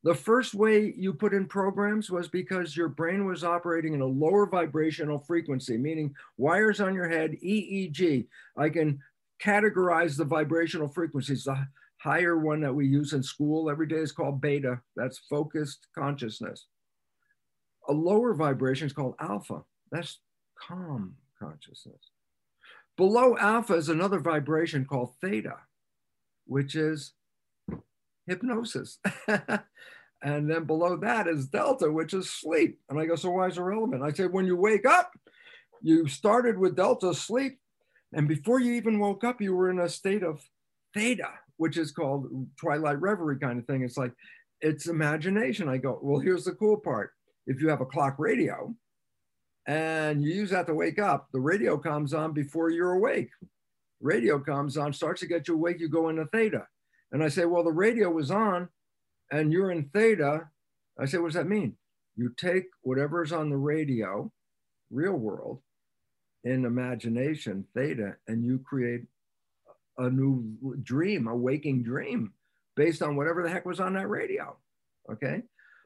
The first way you put in programs was because your brain was operating in a lower vibrational frequency, meaning wires on your head, EEG. I can categorize the vibrational frequencies. The higher one that we use in school every day is called beta. That's focused consciousness. A lower vibration is called alpha. That's calm consciousness. Below alpha is another vibration called theta, which is hypnosis. and then below that is delta, which is sleep. And I go, so why is it relevant? I say, when you wake up, you started with delta sleep. And before you even woke up, you were in a state of theta, which is called twilight reverie kind of thing. It's like, it's imagination. I go, well, here's the cool part. If you have a clock radio and you use that to wake up, the radio comes on before you're awake. Radio comes on, starts to get you awake, you go into theta. And I say, well, the radio was on and you're in theta. I say, what does that mean? You take whatever's on the radio, real world, in imagination, theta, and you create a new dream, a waking dream based on whatever the heck was on that radio. Okay.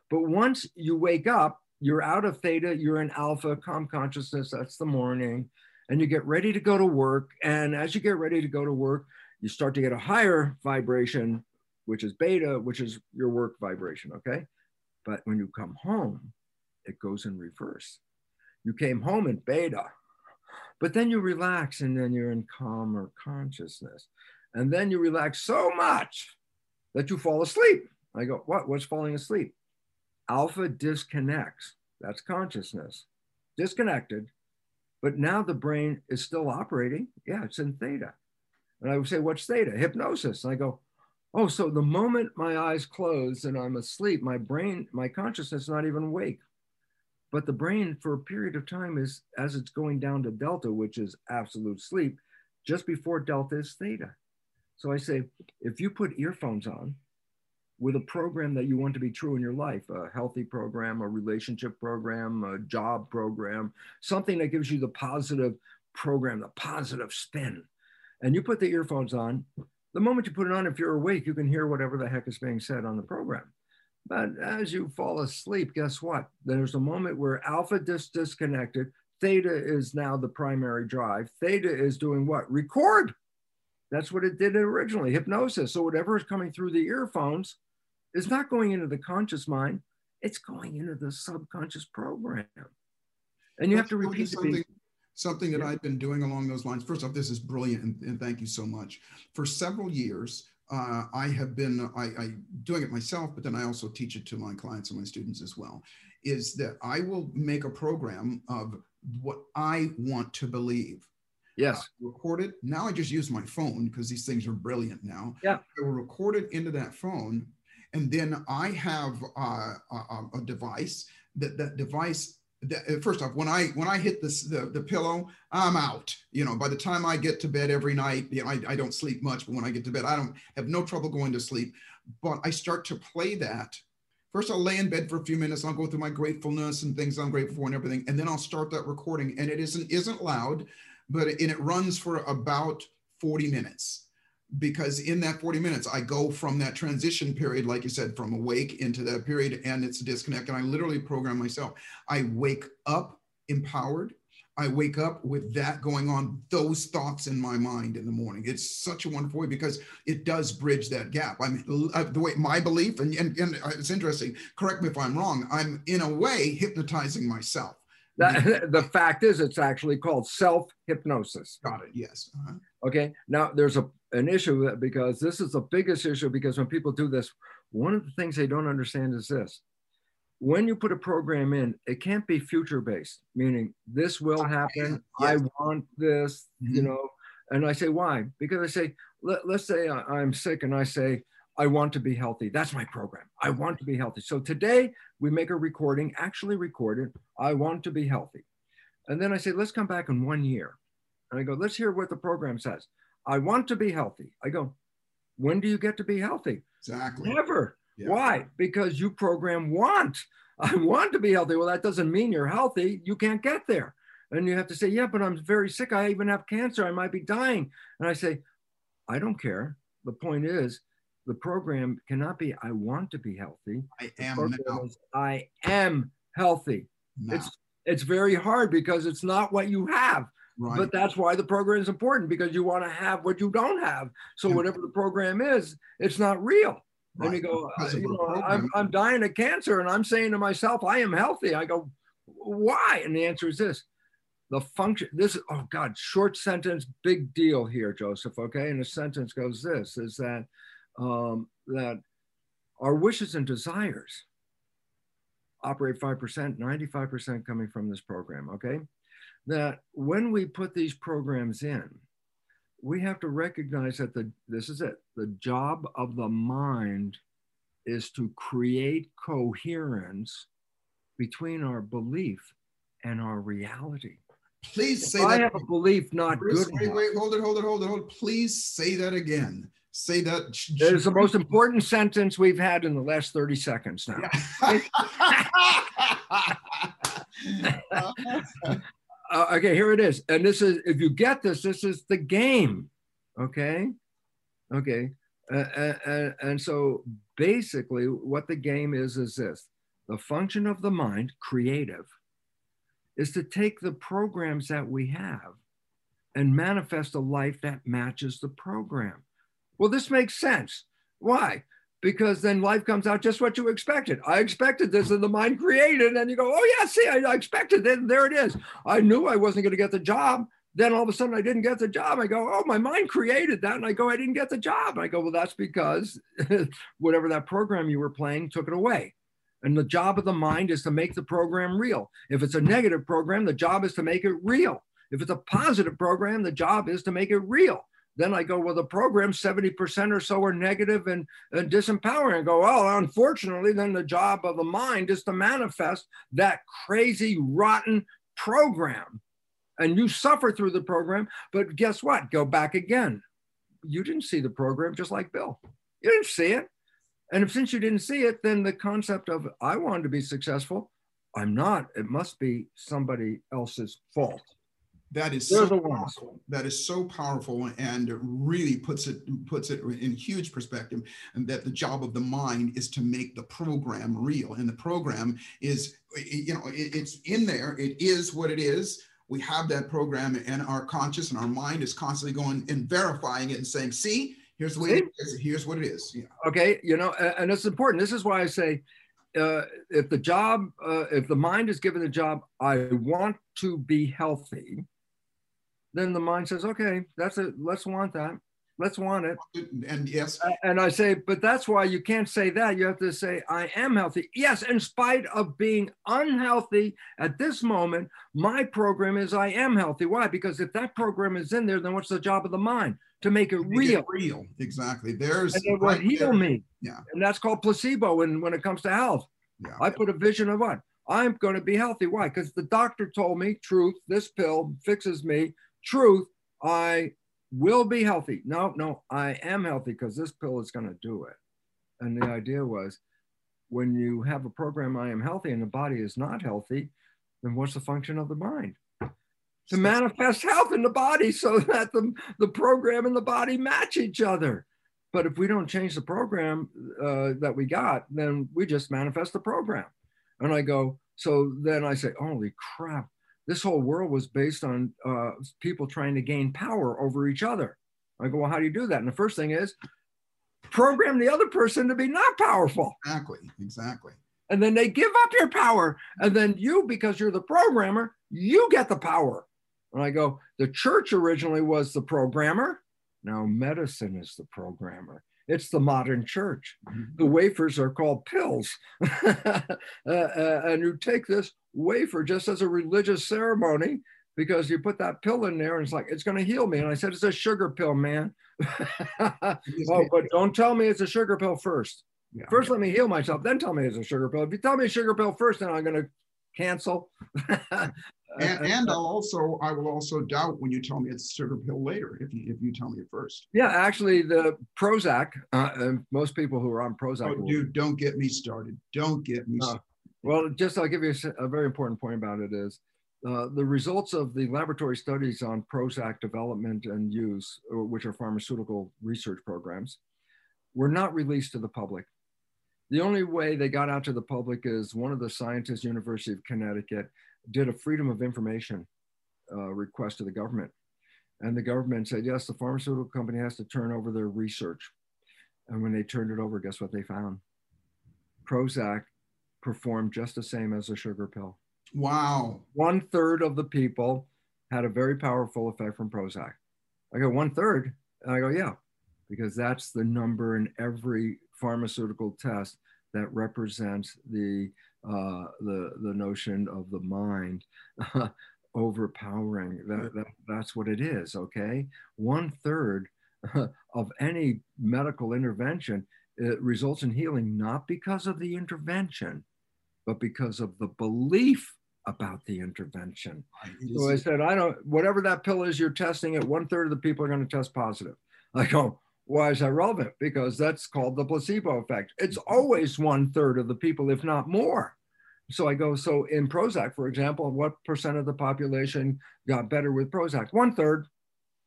But once you wake up, you're out of theta, you're in alpha, calm consciousness, that's the morning, and you get ready to go to work. And as you get ready to go to work, you start to get a higher vibration, which is beta, which is your work vibration, okay? But when you come home, it goes in reverse. You came home in beta, but then you relax and then you're in calmer consciousness. And then you relax so much that you fall asleep. I go, what? What's falling asleep? Alpha disconnects. That's consciousness. Disconnected. But now the brain is still operating. Yeah, it's in theta. And I would say, what's theta? Hypnosis. And I go, oh, so the moment my eyes close and I'm asleep, my brain, my consciousness not even awake. But the brain, for a period of time, is as it's going down to delta, which is absolute sleep, just before delta is theta. So I say, if you put earphones on with a program that you want to be true in your life a healthy program, a relationship program, a job program, something that gives you the positive program, the positive spin. And you put the earphones on. The moment you put it on, if you're awake, you can hear whatever the heck is being said on the program. But as you fall asleep, guess what? There's a moment where alpha dis disconnected, theta is now the primary drive. Theta is doing what? Record. That's what it did originally, hypnosis. So whatever is coming through the earphones is not going into the conscious mind, it's going into the subconscious program. And you Let's have to repeat something, something that yeah. I've been doing along those lines. First off, this is brilliant and, and thank you so much. For several years, uh, I have been I, I doing it myself, but then I also teach it to my clients and my students as well. Is that I will make a program of what I want to believe. Yes. Uh, record it. Now I just use my phone because these things are brilliant now. Yeah. I will record it into that phone, and then I have uh, a, a device that that device uh, first off when i when i hit this the, the pillow i'm out. You know by the time i get to bed every night you know I, I don't sleep much but when i get to bed i don't have no trouble going to sleep. But i start to play that. First i'll lay in bed for a few minutes i'll go through my gratefulness and things i'm grateful for and everything and then i'll start that recording. And it isn't isn't loud but it, and it runs for about 40 minutes because in that 40 minutes i go from that transition period like you said from awake into that period and it's a disconnect and i literally program myself i wake up empowered i wake up with that going on those thoughts in my mind in the morning it's such a wonderful way because it does bridge that gap i mean uh, the way my belief and, and, and it's interesting correct me if i'm wrong i'm in a way hypnotizing myself that, the fact is, it's actually called self hypnosis. Got it. Yes. Uh-huh. Okay. Now there's a an issue because this is the biggest issue because when people do this, one of the things they don't understand is this. When you put a program in, it can't be future based, meaning this will happen. Yes. I want this, mm-hmm. you know. And I say, why? Because I say, let, let's say I'm sick and I say, I want to be healthy. That's my program. I want to be healthy. So today we make a recording, actually recorded. I want to be healthy. And then I say, let's come back in one year. And I go, let's hear what the program says. I want to be healthy. I go, when do you get to be healthy? Exactly. Never. Yeah. Why? Because you program want. I want to be healthy. Well, that doesn't mean you're healthy. You can't get there. And you have to say, yeah, but I'm very sick. I even have cancer. I might be dying. And I say, I don't care. The point is, the program cannot be I want to be healthy. I am is, I am healthy. Now. It's it's very hard because it's not what you have. Right. But that's why the program is important because you want to have what you don't have. So yeah. whatever the program is, it's not real. Right. And you go, uh, you know, I'm, I'm dying of cancer and I'm saying to myself, I am healthy. I go, why? And the answer is this. The function, this is, oh God, short sentence, big deal here, Joseph. Okay. And the sentence goes this is that, um, that our wishes and desires operate 5%, 95% coming from this program. Okay that when we put these programs in, we have to recognize that the this is it. The job of the mind is to create coherence between our belief and our reality. Please say if that. I have a belief not Bruce, good. Wait, enough, wait, hold it, hold it, hold it, hold it. Please say that again. Say that. It is the most important sentence we've had in the last 30 seconds now. Yeah. uh, okay, here it is. And this is, if you get this, this is the game. Okay. Okay. Uh, uh, and so basically, what the game is, is this the function of the mind, creative, is to take the programs that we have and manifest a life that matches the program. Well, this makes sense. Why? Because then life comes out just what you expected. I expected this, and the mind created, and you go, "Oh yeah, see, I, expected it. And there it is. I knew I wasn't going to get the job. Then all of a sudden, I didn't get the job. I go, "Oh, my mind created that," and I go, "I didn't get the job." And I go, "Well, that's because whatever that program you were playing took it away." And the job of the mind is to make the program real. If it's a negative program, the job is to make it real. If it's a positive program, the job is to make it real. Then I go, well, the program, 70% or so are negative and, and disempowering. I go, well, unfortunately, then the job of the mind is to manifest that crazy, rotten program. And you suffer through the program, but guess what? Go back again. You didn't see the program just like Bill. You didn't see it. And if, since you didn't see it, then the concept of I wanted to be successful, I'm not. It must be somebody else's fault. That is so powerful. That is so powerful and really puts it puts it in huge perspective. And that the job of the mind is to make the program real. And the program is, you know, it's in there. It is what it is. We have that program, and our conscious and our mind is constantly going and verifying it and saying, "See, here's the way it is. Here's what it is." Yeah. Okay, you know, and it's important. This is why I say uh, if the job, uh, if the mind is given the job, I want to be healthy, then the mind says, okay, that's it. Let's want that. Let's want it. And yes. And I say, but that's why you can't say that. You have to say, I am healthy. Yes, in spite of being unhealthy at this moment, my program is I am healthy. Why? Because if that program is in there, then what's the job of the mind? To make it make real. It real. Exactly. There's and it will heal there. me. Yeah. And that's called placebo when, when it comes to health. Yeah. I put a vision of what? I'm going to be healthy. Why? Because the doctor told me, truth, this pill fixes me truth, I will be healthy. No, no, I am healthy because this pill is going to do it. And the idea was when you have a program, I am healthy, and the body is not healthy, then what's the function of the mind? To manifest health in the body so that the, the program and the body match each other. But if we don't change the program uh, that we got, then we just manifest the program. And I go, so then I say, holy crap, this whole world was based on uh, people trying to gain power over each other. I go, well, how do you do that? And the first thing is program the other person to be not powerful. Exactly, exactly. And then they give up your power. And then you, because you're the programmer, you get the power. And I go, the church originally was the programmer. Now medicine is the programmer. It's the modern church. Mm-hmm. The wafers are called pills. uh, uh, and you take this wafer just as a religious ceremony because you put that pill in there and it's like, it's going to heal me. And I said, it's a sugar pill, man. oh, but don't tell me it's a sugar pill first. Yeah. First, let me heal myself, then tell me it's a sugar pill. If you tell me a sugar pill first, then I'm going to cancel. And, and I'll also I will also doubt when you tell me it's a sugar pill later if you if you tell me it first. Yeah, actually, the Prozac. Uh, most people who are on Prozac. Oh, dude, don't get me started. Don't get me. Uh, started. Well, just I'll give you a, a very important point about it is. Uh, the results of the laboratory studies on Prozac development and use, uh, which are pharmaceutical research programs, were not released to the public. The only way they got out to the public is one of the scientists, University of Connecticut, did a freedom of information uh, request to the government. And the government said, yes, the pharmaceutical company has to turn over their research. And when they turned it over, guess what they found? Prozac performed just the same as a sugar pill. Wow. One third of the people had a very powerful effect from Prozac. I go, one third? And I go, yeah, because that's the number in every pharmaceutical test that represents the uh, the the notion of the mind overpowering. That, that, that's what it is. Okay, one third of any medical intervention it results in healing not because of the intervention, but because of the belief about the intervention. So I said, I don't, whatever that pill is you're testing it, one third of the people are going to test positive. I go, why is that relevant? Because that's called the placebo effect. It's always one third of the people, if not more. So I go, so in Prozac, for example, what percent of the population got better with Prozac? One third.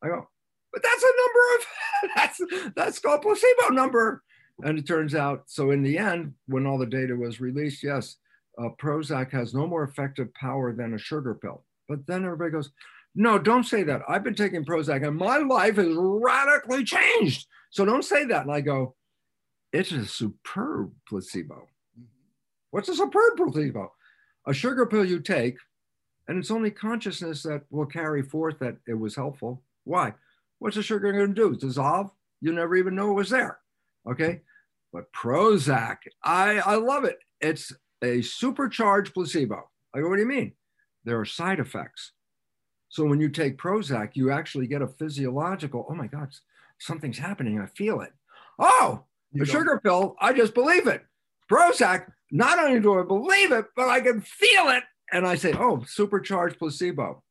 I go, but that's a number of, that's, that's called placebo number. And it turns out, so in the end, when all the data was released, yes, uh, Prozac has no more effective power than a sugar pill. But then everybody goes, no, don't say that. I've been taking Prozac and my life has radically changed. So don't say that. And I go, it's a superb placebo. What's a superb placebo? A sugar pill you take, and it's only consciousness that will carry forth that it was helpful. Why? What's the sugar going to do? Dissolve? You never even know it was there. Okay. But Prozac, I, I love it. It's a supercharged placebo. I go, what do you mean? There are side effects. So when you take Prozac, you actually get a physiological, oh my God, something's happening. I feel it. Oh, you a don't. sugar pill, I just believe it. Prozac, not only do I believe it, but I can feel it. And I say, oh, supercharged placebo.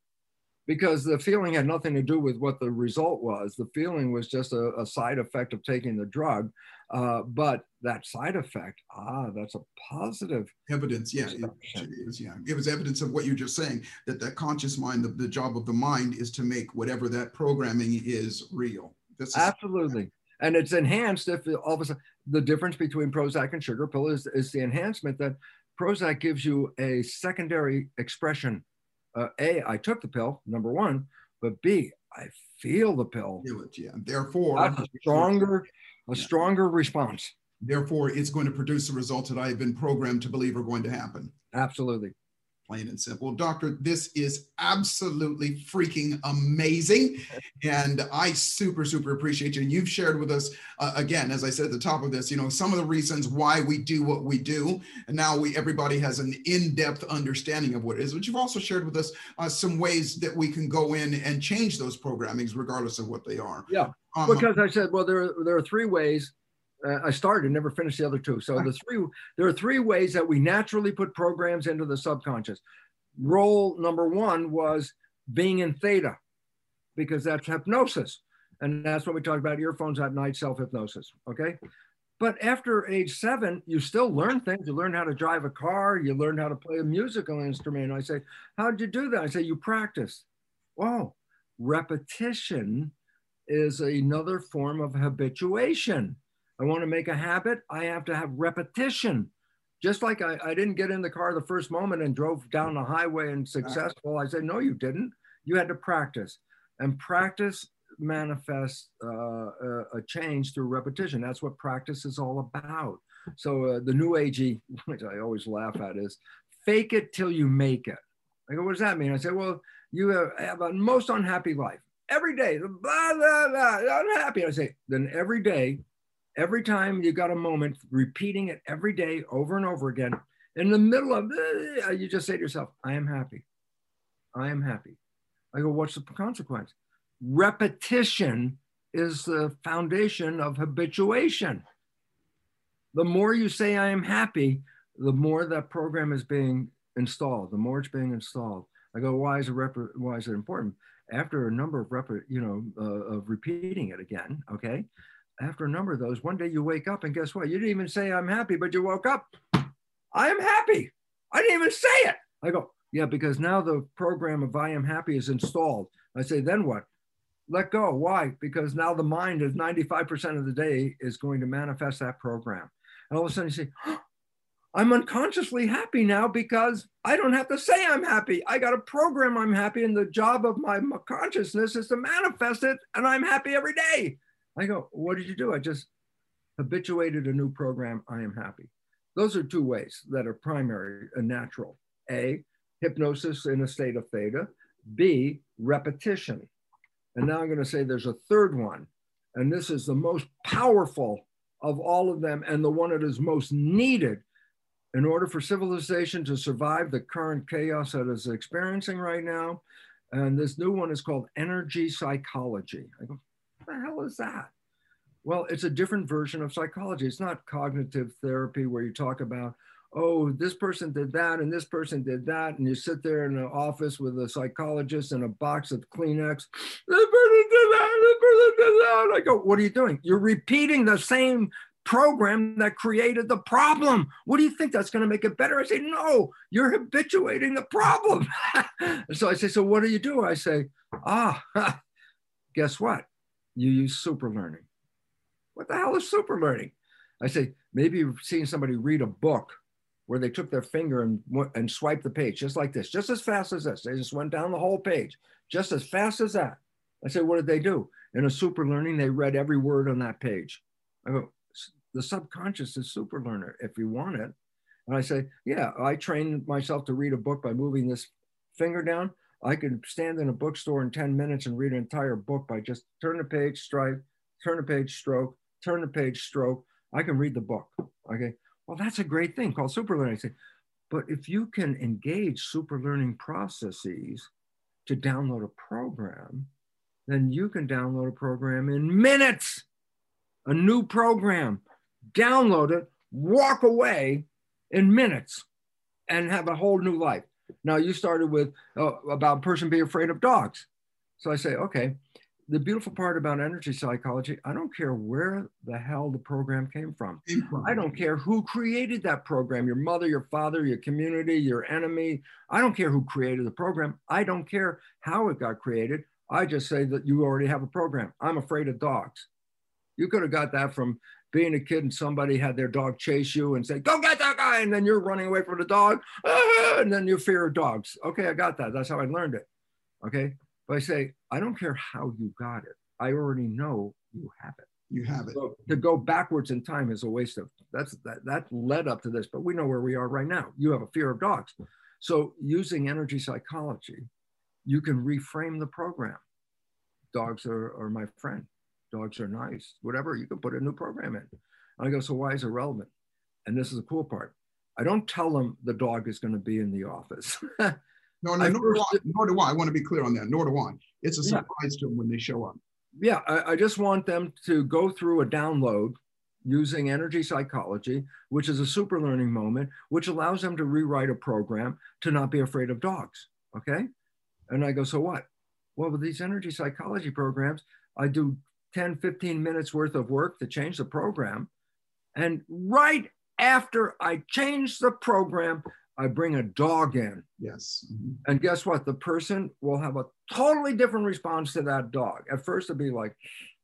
because the feeling had nothing to do with what the result was. The feeling was just a, a side effect of taking the drug. Uh, but that side effect, ah, that's a positive evidence. Yeah, it, it is. Yeah, it was evidence of what you're just saying that that conscious mind, the, the job of the mind is to make whatever that programming is real. This is, Absolutely. And it's enhanced if all of a sudden the difference between Prozac and sugar pill is, is the enhancement that Prozac gives you a secondary expression. Uh, a, I took the pill, number one, but B, I feel the pill. Feel it, yeah. Therefore, That's a stronger, a yeah. stronger response. Therefore, it's going to produce the results that I have been programmed to believe are going to happen. Absolutely plain and simple. Doctor, this is absolutely freaking amazing. And I super, super appreciate you. And you've shared with us, uh, again, as I said at the top of this, you know, some of the reasons why we do what we do. And now we, everybody has an in-depth understanding of what it is, but you've also shared with us uh, some ways that we can go in and change those programmings regardless of what they are. Yeah, um, because I said, well, there, there are three ways Uh, I started, and never finished the other two. So the three, there are three ways that we naturally put programs into the subconscious. Role number one was being in theta, because that's hypnosis, and that's what we talked about: earphones at night, self hypnosis. Okay, but after age seven, you still learn things. You learn how to drive a car. You learn how to play a musical instrument. I say, how did you do that? I say, you practice. Oh, repetition is another form of habituation I want to make a habit, I have to have repetition. Just like I, I didn't get in the car the first moment and drove down the highway and successful. I said, no, you didn't. You had to practice. And practice manifests uh, a, a, change through repetition. That's what practice is all about. So uh, the new agey, which I always laugh at, is fake it till you make it. I go, what does that mean? I say, well, you have, have a most unhappy life every day, blah, blah, blah, unhappy. I say, then every day every time you got a moment, repeating it every day over and over again. In the middle of uh, you just say to yourself, I am happy. I am happy. I go, what's the consequence? Repetition is the foundation of habituation. The more you say I am happy, the more that program is being installed, the more it's being installed. I go, why is it, rep- why is it important? After a number of rep- you know, uh, of repeating it again, okay, after a number of those, one day you wake up and guess what? You didn't even say, I'm happy, but you woke up. I am happy. I didn't even say it. I go, yeah, because now the program of I am happy is installed. I say, then what? Let go. Why? Because now the mind is 95% of the day is going to manifest that program. And all of a sudden you say, oh, I'm unconsciously happy now because I don't have to say I'm happy. I got a program I'm happy, and the job of my consciousness is to manifest it, and I'm happy every day. I go, what did you do? I just habituated a new program. I am happy. Those are two ways that are primary and natural. A, hypnosis in a state of theta. B, repetition. And now I'm going to say there's a third one. And this is the most powerful of all of them and the one that is most needed in order for civilization to survive the current chaos that it's experiencing right now. And this new one is called energy psychology. I go, the hell is that? Well, it's a different version of psychology. It's not cognitive therapy where you talk about, oh, this person did that and this person did that. And you sit there in an office with a psychologist and a box of Kleenex. This person did that, this person did that. I go, what are you doing? You're repeating the same program that created the problem. What do you think that's going to make it better? I say, no, you're habituating the problem. so I say, so what do you do? I say, ah, guess what? You use super learning. What the hell is super learning? I say, maybe you've seen somebody read a book where they took their finger and, and swiped the page just like this, just as fast as this. They just went down the whole page, just as fast as that. I say, what did they do? In a super learning, they read every word on that page. I go, the subconscious is super learner if you want it. And I say, yeah, I trained myself to read a book by moving this finger down. I could stand in a bookstore in 10 minutes and read an entire book by just turn the page, strike, turn the page, stroke, turn the page, stroke. I can read the book. Okay. Well, that's a great thing called super learning. but if you can engage super learning processes to download a program, then you can download a program in minutes, a new program, download it, walk away in minutes, and have a whole new life. Now you started with uh, about a person being afraid of dogs. So I say, okay, the beautiful part about energy psychology, I don't care where the hell the program came from. I don't care who created that program your mother, your father, your community, your enemy. I don't care who created the program. I don't care how it got created. I just say that you already have a program. I'm afraid of dogs. You could have got that from being a kid and somebody had their dog chase you and say, go get that guy. And then you're running away from the dog. Ah, and then you fear dogs. Okay, I got that. That's how I learned it. Okay. But I say, I don't care how you got it. I already know you have it. You have it. So to go backwards in time is a waste of that's that that led up to this, but we know where we are right now. You have a fear of dogs. So using energy psychology, you can reframe the program. Dogs are, are my friend. Dogs are nice. Whatever, you can put a new program in. And I go, so why is it relevant? And this is the cool part. I don't tell them the dog is going to be in the office. No, no, nor do, I, nor do I. I want to be clear on that. Nor do I. It's a surprise yeah. to them when they show up. Yeah, I, I just want them to go through a download using energy psychology, which is a super learning moment, which allows them to rewrite a program to not be afraid of dogs. Okay. And I go, so what? Well, with these energy psychology programs, I do 10, 15 minutes worth of work to change the program. And right after I change the program, I bring a dog in. Yes. Mm-hmm. And guess what? The person will have a totally different response to that dog. At first, it'll be like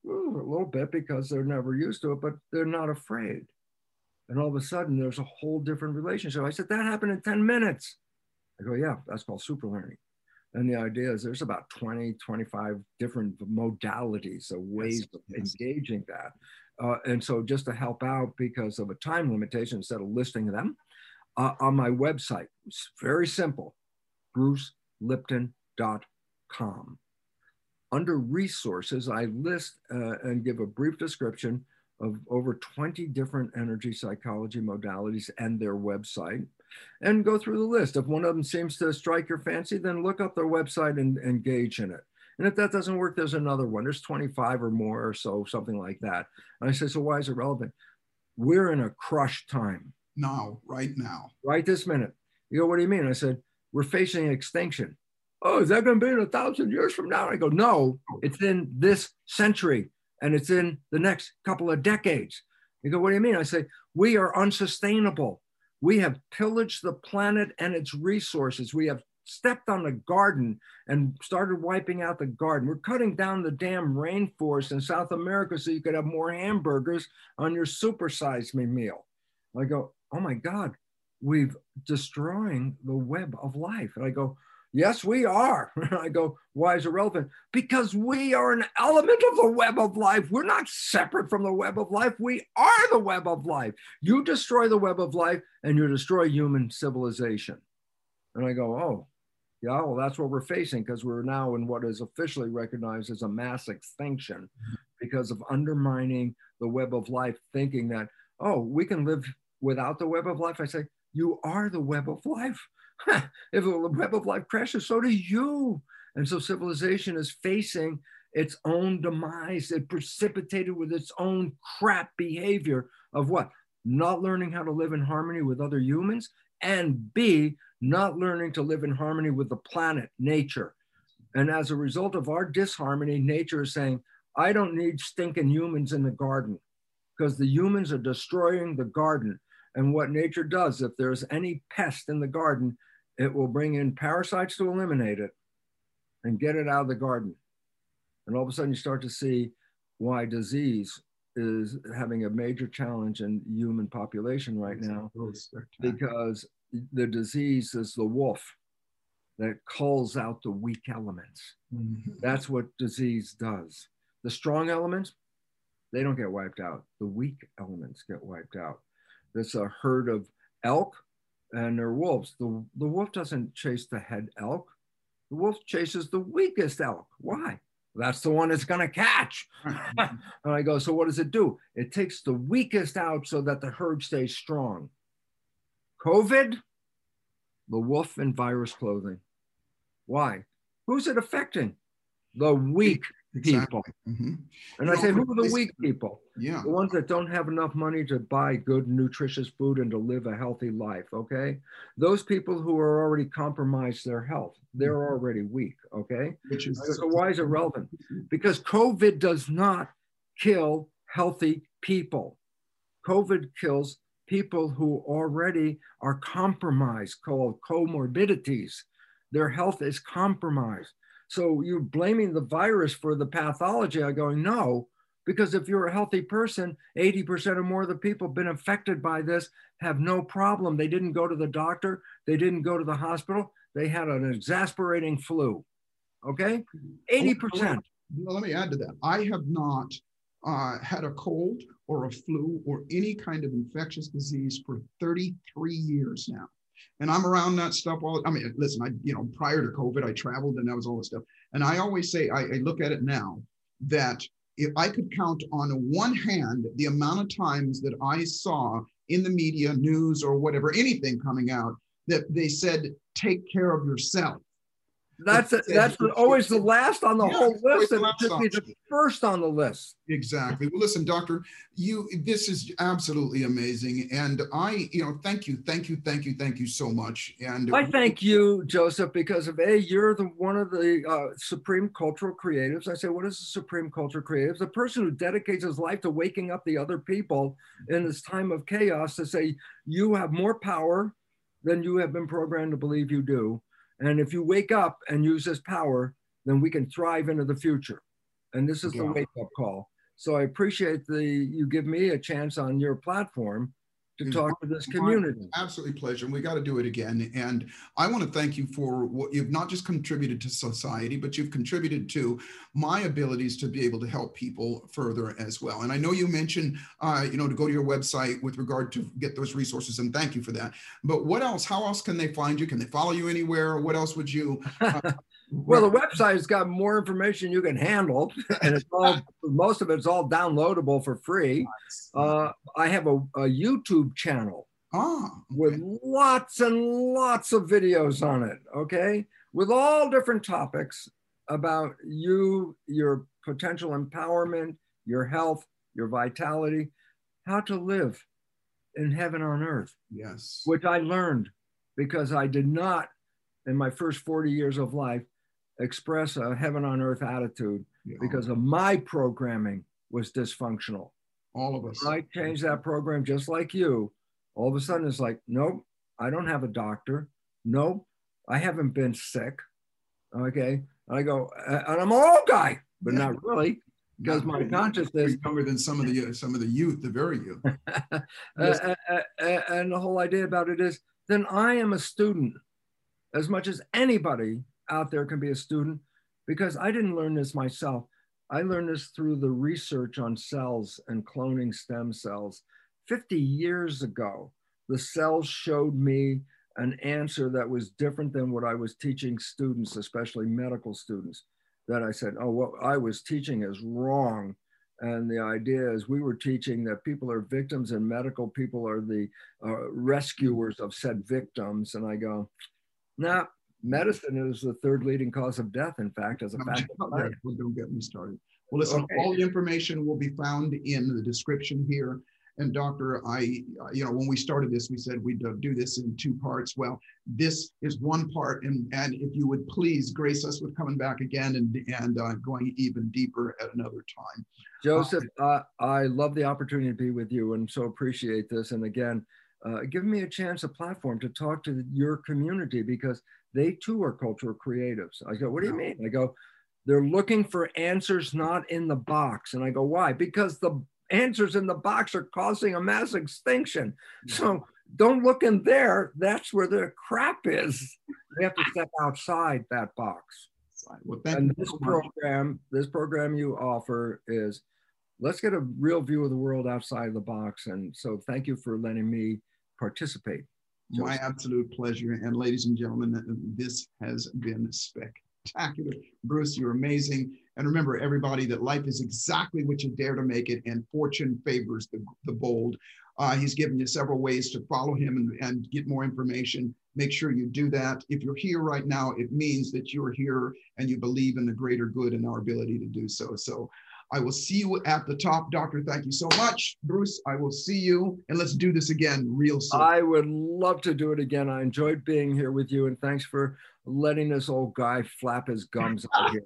a little bit because they're never used to it, but they're not afraid. And all of a sudden, there's a whole different relationship. I said, That happened in 10 minutes. I go, Yeah, that's called super learning. And the idea is there's about 20, 25 different modalities of ways yes, of yes. engaging that. Uh, and so, just to help out because of a time limitation, instead of listing them, uh, on my website. It's very simple brucelipton.com. Under resources, I list uh, and give a brief description of over 20 different energy psychology modalities and their website and go through the list. If one of them seems to strike your fancy, then look up their website and engage in it. And if that doesn't work, there's another one. There's 25 or more or so, something like that. And I say, so why is it relevant? We're in a crush time now, right now. Right this minute. You go, what do you mean? I said, we're facing extinction. Oh, is that going to be in a thousand years from now? I go, no, it's in this century and it's in the next couple of decades. You go, what do you mean? I say, we are unsustainable. We have pillaged the planet and its resources. We have stepped on the garden and started wiping out the garden. We're cutting down the damn rainforest in South America so you could have more hamburgers on your supersize me meal. I go, oh my God, we've destroying the web of life. And I go, yes, we are. I go, why is it relevant? Because we are an element of the web of life. We're not separate from the web of life. We are the web of life. You destroy the web of life and you destroy human civilization. And I go, oh, yeah, well, that's what we're facing because we're now in what is officially recognized as a mass extinction because of undermining the web of life, thinking that, oh, we can live without the web of life, I say, you are the web of life. if the web of life crashes, so do you. And so civilization is facing its own demise. It precipitated with its own crap behavior of what? Not learning how to live in harmony with other humans, and B, not learning to live in harmony with the planet, nature. And as a result of our disharmony, nature is saying, I don't need stinking humans in the garden because the humans are destroying the garden. And what nature does, if there's any pest in the garden, it will bring in parasites to eliminate it and get it out of the garden. And all of a sudden, you start to see why disease is having a major challenge in human population right now because the disease is the wolf that calls out the weak elements. Mm-hmm. That's what disease does. The strong elements, they don't get wiped out. The weak elements get wiped out. There's a herd of elk and they're wolves. The, the wolf doesn't chase the head elk. The wolf chases the weakest elk. Why? That's the one it's going to catch. and I go, so what does it do? It takes the weakest out so that the herd stays strong. COVID, the wolf in virus clothing. Why? Who's it affecting? The weak people. Mm-hmm. And you I say, who are the weak people? Yeah. The ones that don't have enough money to buy good, nutritious food and to live a healthy life. Okay. Those people who are already compromised their health, they're mm-hmm. already weak. Okay. Which is so why is it relevant? Because COVID does not kill healthy people. COVID kills people who already are compromised, called comorbidities. Their health is compromised. So you're blaming the virus for the pathology. I go, no, because if you're a healthy person, 80% or more of the people been affected by this have no problem. They didn't go to the doctor, they didn't go to the hospital, they had an exasperating flu. Okay? 80%. Well, let me add to that. I have not uh, had a cold or a flu or any kind of infectious disease for 33 years now. And I'm around that stuff all. I mean, listen, I you know prior to COVID, I traveled and that was all this stuff. And I always say, I, I look at it now that if I could count on one hand the amount of times that I saw in the media, news, or whatever, anything coming out that they said, take care of yourself. That's a, that's always the last on the yeah, whole list, and it should be the first on the list. Exactly. Well, listen, Doctor, you this is absolutely amazing, and I, you know, thank you, thank you, thank you, thank you so much. And I thank you, Joseph, because of a you're the one of the uh, supreme cultural creatives. I say, what is the supreme cultural creatives? The person who dedicates his life to waking up the other people in this time of chaos to say you have more power than you have been programmed to believe you do and if you wake up and use this power, then we can thrive into the future. And this is yeah. the wake up call. So I appreciate the you give me a chance on your platform to talk to this community. Absolutely pleasure. And we got to do it again. And I want to thank you for what you've not just contributed to society, but you've contributed to my abilities to be able to help people further as well. And I know you mentioned, uh, you know, to go to your website with regard to get those resources, and thank you for that. But what else? How else can they find you? Can they follow you anywhere? What else would you? Uh, well, the website's got more information you can handle, and it's all most of it's all downloadable for free. Uh, I have a, a YouTube channel oh, okay. with lots and lots of videos on it. Okay, with all different topics about you, your potential empowerment, your health, your vitality, how to live in heaven on earth. Yes, which I learned because I did not in my first 40 years of life express a heaven on earth attitude yeah. because of my programming was dysfunctional. All of us. When I changed that program just like you. All of a sudden, it's like, nope, I don't have a doctor. Nope, I haven't been sick. Okay. And I go, and I'm an old guy, but yeah. not really because my consciousness younger than some of the some of the youth, the very youth. yes. uh, uh, uh, and the whole idea about it is, then I am a student as much as anybody out there can be a student because I didn't learn this myself. I learned this through the research on cells and cloning stem cells. 50 years ago, the cells showed me an answer that was different than what I was teaching students, especially medical students. That I said, oh, what I was teaching is wrong. And the idea is we were teaching that people are victims and medical people are the uh, rescuers of said victims. And I go, nah, medicine is the third leading cause of death, in fact, as a fact. Don't get me started. Well, listen, okay. all the information will be found in the description here. And doctor, I, you know, when we started this, we said we'd uh, do this in two parts. Well, this is one part, and and if you would please grace us with coming back again and and uh, going even deeper at another time. Joseph, uh, I love the opportunity to be with you, and so appreciate this. And again, uh, give me a chance, a platform to talk to your community because they too are cultural creatives. I go, what do you mean? I go, they're looking for answers not in the box. And I go, why? Because the answers in the box are causing a mass extinction. So don't look in there. That's where the crap is. We have to step outside that box. Well, and this program, this program you offer is let's get a real view of the world outside of the box. And so thank you for letting me participate. My absolute pleasure. And ladies and gentlemen, this has been spectacular. Bruce, you're amazing. And remember, everybody, that life is exactly what you dare to make it, and fortune favors the, the bold. Uh, he's given you several ways to follow him and, and get more information. make sure you do that. If you're here right now, it means that you're here and you believe in the greater good and our ability to do so. So I will see you at the top. Doctor, thank you so much. Bruce, I will see you and let's do this again real soon. I would love to do it again. I enjoyed being here with you and thanks for letting this old guy flap his gums out here.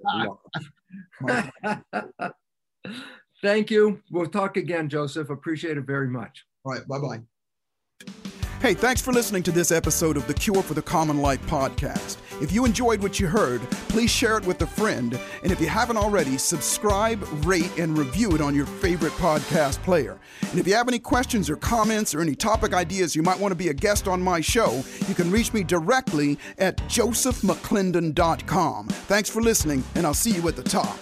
Thank you. We'll talk again, Joseph. Appreciate it very much. All right. Bye bye. Hey, thanks for listening to this episode of the Cure for the Common Life podcast. If you enjoyed what you heard, please share it with a friend. And if you haven't already, subscribe, rate, and review it on your favorite podcast player. And if you have any questions or comments or any topic ideas you might want to be a guest on my show, you can reach me directly at josephmcclendon.com. Thanks for listening, and I'll see you at the top.